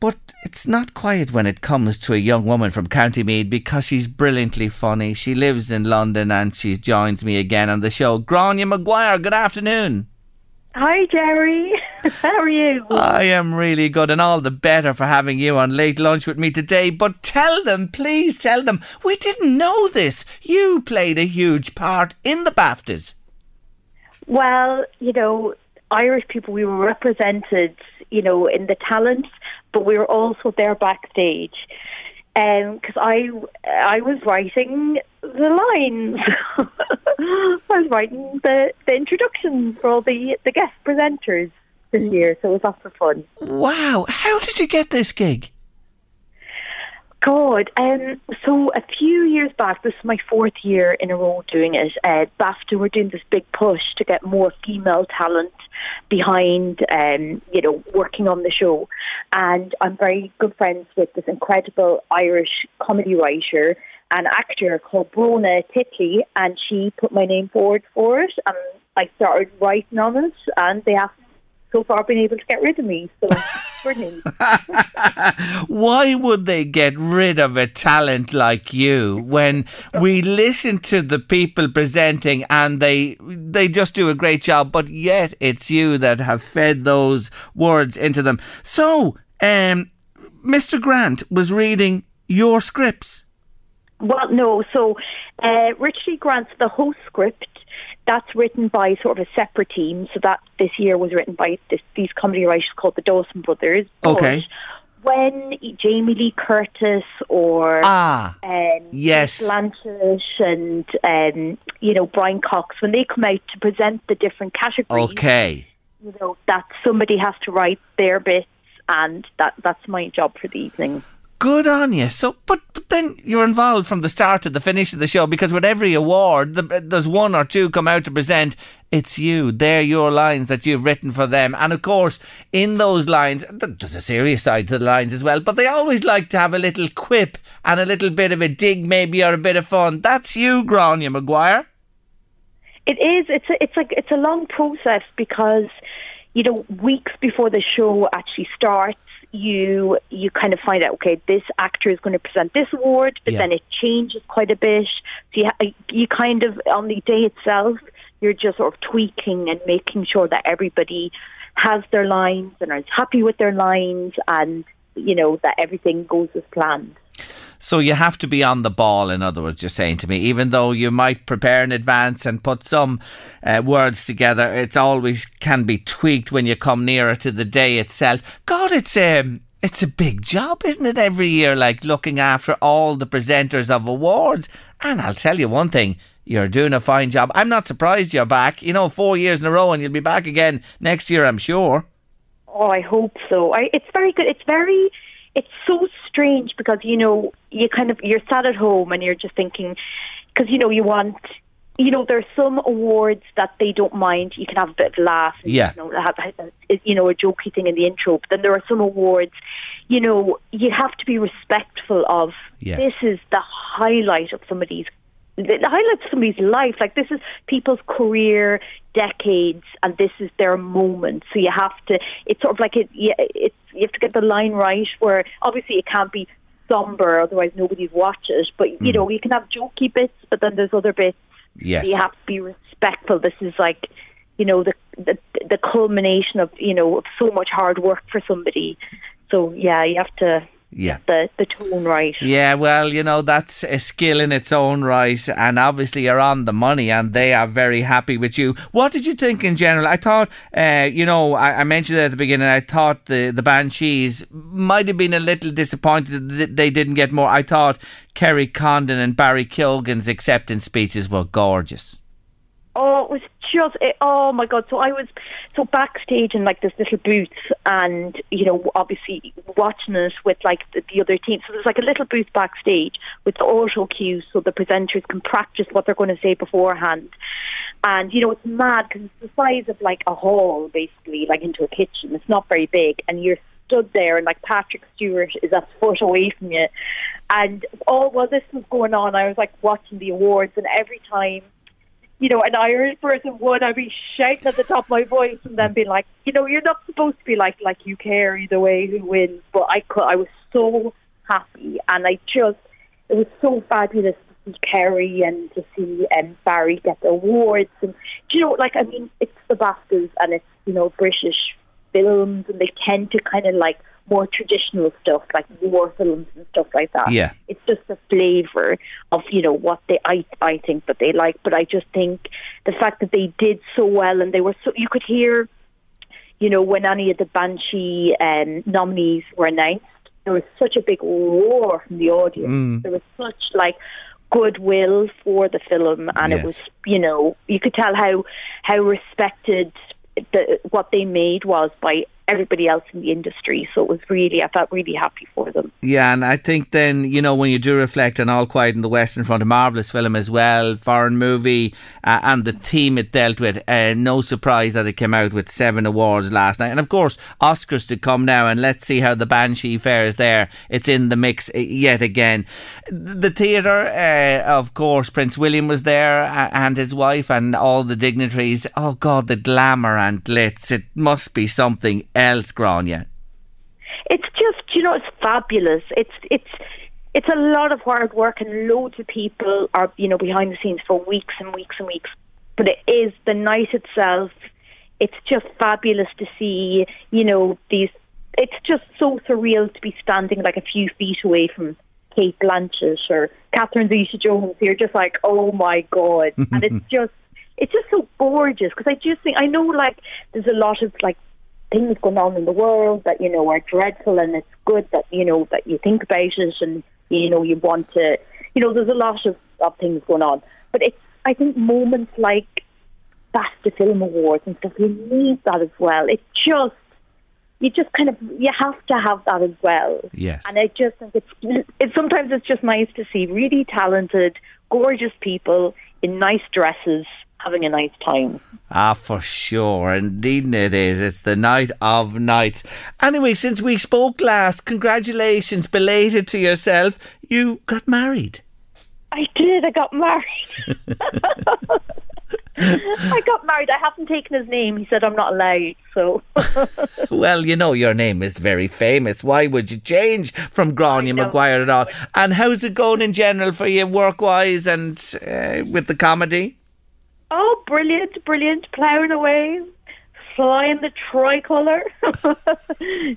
But it's not quiet when it comes to a young woman from County Meath because she's brilliantly funny. She lives in London and she joins me again on the show. Gráinne Maguire, good afternoon. Hi, Jerry. How are you? I am really good and all the better for having you on late lunch with me today. But tell them, please tell them, we didn't know this. You played a huge part in the BAFTAs. Well, you know, Irish people, we were represented, you know, in the talent, but we were also there backstage because um, I I was writing the lines. I was writing the, the introductions for all the the guest presenters this year, so it was lots of fun. Wow! How did you get this gig? God, um, so a few years back, this is my fourth year in a row doing it. Uh, BAFTA were doing this big push to get more female talent behind, um, you know, working on the show. And I'm very good friends with this incredible Irish comedy writer and actor called Brona Titley, and she put my name forward for it. And I started writing on it, and they have so far been able to get rid of me. So brilliant. Why would they get rid of a talent like you when we listen to the people presenting and they they just do a great job, but yet it's you that have fed those words into them. So, um, Mr. Grant was reading your scripts. Well, no. So, uh, Richie Grant's the host script that's written by sort of a separate team. So that this year was written by this, these comedy writers called the Dawson Brothers. Okay. when Jamie Lee Curtis or ah um, yes Blanchett and um, you know Brian Cox when they come out to present the different categories. Okay. You know that somebody has to write their bits, and that that's my job for the evening. Good on you. So, but, but then you're involved from the start to the finish of the show because with every award, the, there's one or two come out to present. It's you. They're your lines that you've written for them. And of course, in those lines, there's a serious side to the lines as well, but they always like to have a little quip and a little bit of a dig, maybe, or a bit of fun. That's you, Gráinne Maguire. It is. It's a, it's like it's a long process because you know weeks before the show actually starts, you you kind of find out okay this actor is going to present this award but yeah. then it changes quite a bit so you, you kind of on the day itself you're just sort of tweaking and making sure that everybody has their lines and is happy with their lines and you know that everything goes as planned so you have to be on the ball, in other words, you're saying to me, even though you might prepare in advance and put some uh, words together, it's always can be tweaked when you come nearer to the day itself. God, it's um, it's a big job, isn't it? Every year, like looking after all the presenters of awards. And I'll tell you one thing. You're doing a fine job. I'm not surprised you're back. You know, four years in a row, and you'll be back again next year, I'm sure. Oh, I hope so. I, it's very good. It's very it's so strange because you know you kind of you're sat at home and you're just thinking because you know you want you know there's some awards that they don't mind you can have a bit of a laugh and, yeah you know have uh, you know a jokey thing in the intro but then there are some awards you know you have to be respectful of yes. this is the highlight of somebody's the highlights of somebody's life. Like this is people's career, decades, and this is their moment. So you have to. It's sort of like it. Yeah, it's you have to get the line right. Where obviously it can't be somber, otherwise nobody's watch it. But you mm. know you can have jokey bits, but then there's other bits. Yes. you have to be respectful. This is like you know the the the culmination of you know of so much hard work for somebody. So yeah, you have to yeah. the, the tone right. Yeah, well, you know, that's a skill in its own right. And obviously, you're on the money and they are very happy with you. What did you think in general? I thought, uh, you know, I, I, mentioned at the beginning, I thought the, the Banshees might have been a little disappointed that they didn't get more. I thought Kerry Condon and Barry Keoghan's acceptance speeches were gorgeous. Oh, it was just it, oh my god! So I was so backstage in like this little booth, and you know, obviously watching it with like the, the other team. So there's like a little booth backstage with the auto cues, so the presenters can practice what they're going to say beforehand. And you know, it's mad because it's the size of like a hall, basically, like into a kitchen. It's not very big, and you're stood there, and like Patrick Stewart is a foot away from you. And all while this was going on, I was like watching the awards, and every time you know, an Irish person would, I'd be shouting at the top of my voice and then be like, you know, you're not supposed to be like like you care either way who wins. But I could, I was so happy, and I just, it was so fabulous to see Kerry and to see um, Barry get the awards, and you know, like I mean, it's the BAFTAs and it's you know British films, and they tend to kind of like more traditional stuff like war films and stuff like that. Yeah. It's just the flavour of, you know, what they I I think that they like. But I just think the fact that they did so well and they were so you could hear, you know, when any of the Banshee um, nominees were announced, there was such a big roar from the audience. Mm. There was such like goodwill for the film and yes. it was you know, you could tell how how respected the, what they made was by everybody else in the industry. So it was really, I felt really happy for them. Yeah, and I think then, you know, when you do reflect on All Quiet in the West in front of marvellous film as well, foreign movie, uh, and the theme it dealt with, uh, no surprise that it came out with seven awards last night. And of course, Oscars to come now, and let's see how the Banshee fares there. It's in the mix uh, yet again. The theatre, uh, of course, Prince William was there and his wife and all the dignitaries. Oh God, the glamour and glitz. It must be something else, Gráinne? It's just, you know, it's fabulous. It's it's it's a lot of hard work, and loads of people are, you know, behind the scenes for weeks and weeks and weeks. But it is the night itself. It's just fabulous to see, you know, these. It's just so surreal to be standing like a few feet away from Cate Blanchett or Catherine Zeta-Jones. You're just like, oh my god, and it's just it's just so gorgeous because I just think I know like there's a lot of like things going on in the world that you know are dreadful, and it's good that you know that you think about it, and you know you want to, you know, there's a lot of, of things going on, but it's I think moments like BAFTA Film Awards and stuff, you need that as well. It just you just kind of you have to have that as well. Yes. And I just think it's it's sometimes it's just nice to see really talented, gorgeous people in nice dresses having a nice time. Ah, for sure. Indeed, it is. It's the night of nights. Anyway, since we spoke last, congratulations, belated to yourself. You got married. I did. I got married. I got married. I haven't taken his name. He said I'm not allowed. So. well, you know your name is very famous. Why would you change from Gráinne Maguire at all? And how's it going in general for you, work wise and uh, with the comedy? Oh, brilliant, brilliant. Ploughing away, flying the tricolour,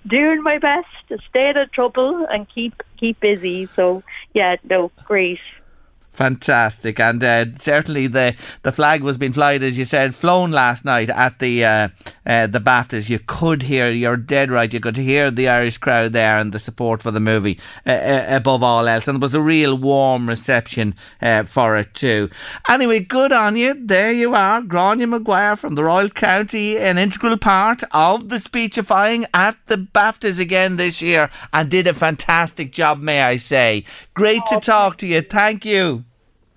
doing my best to stay out of trouble and keep keep busy. So yeah, no, great. Fantastic, and uh, certainly the, the flag was being flown, as you said, flown last night at the uh, uh, the BAFTAs. You could hear, you're dead right, you could hear the Irish crowd there and the support for the movie uh, uh, above all else, and it was a real warm reception uh, for it too. Anyway, good on you. There you are, Gráinne Maguire from the Royal County, an integral part of the speechifying at the BAFTAs again this year, and did a fantastic job, may I say. Great to talk to you. Thank you.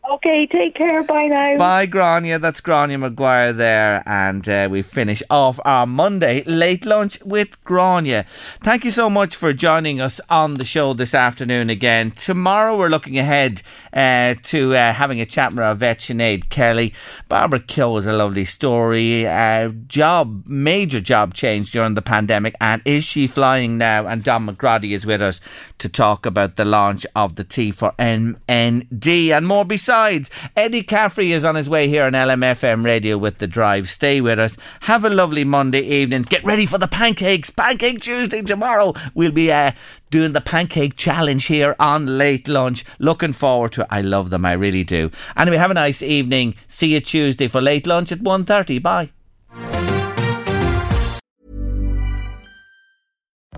Okay, take care. Bye now. Bye, Gráinne. That's Gráinne Maguire there. And uh, we finish off our Monday late lunch with Gráinne. Thank you so much for joining us on the show this afternoon again. Tomorrow we're looking ahead uh, to uh, having a chat with our vet Sinead Kelly. Barbara Keogh was a lovely story. Uh, job, major job change during the pandemic. And is she flying now? And Don McGrady is with us to talk about the launch of the Tea for MND and more besides. Besides, Eddie Caffrey is on his way here on LMFM radio with the drive. Stay with us. Have a lovely Monday evening. Get ready for the pancakes. Pancake Tuesday tomorrow. We'll be uh, doing the pancake challenge here on late lunch. Looking forward to it. I love them. I really do. Anyway, have a nice evening. See you Tuesday for late lunch at 1.30. Bye.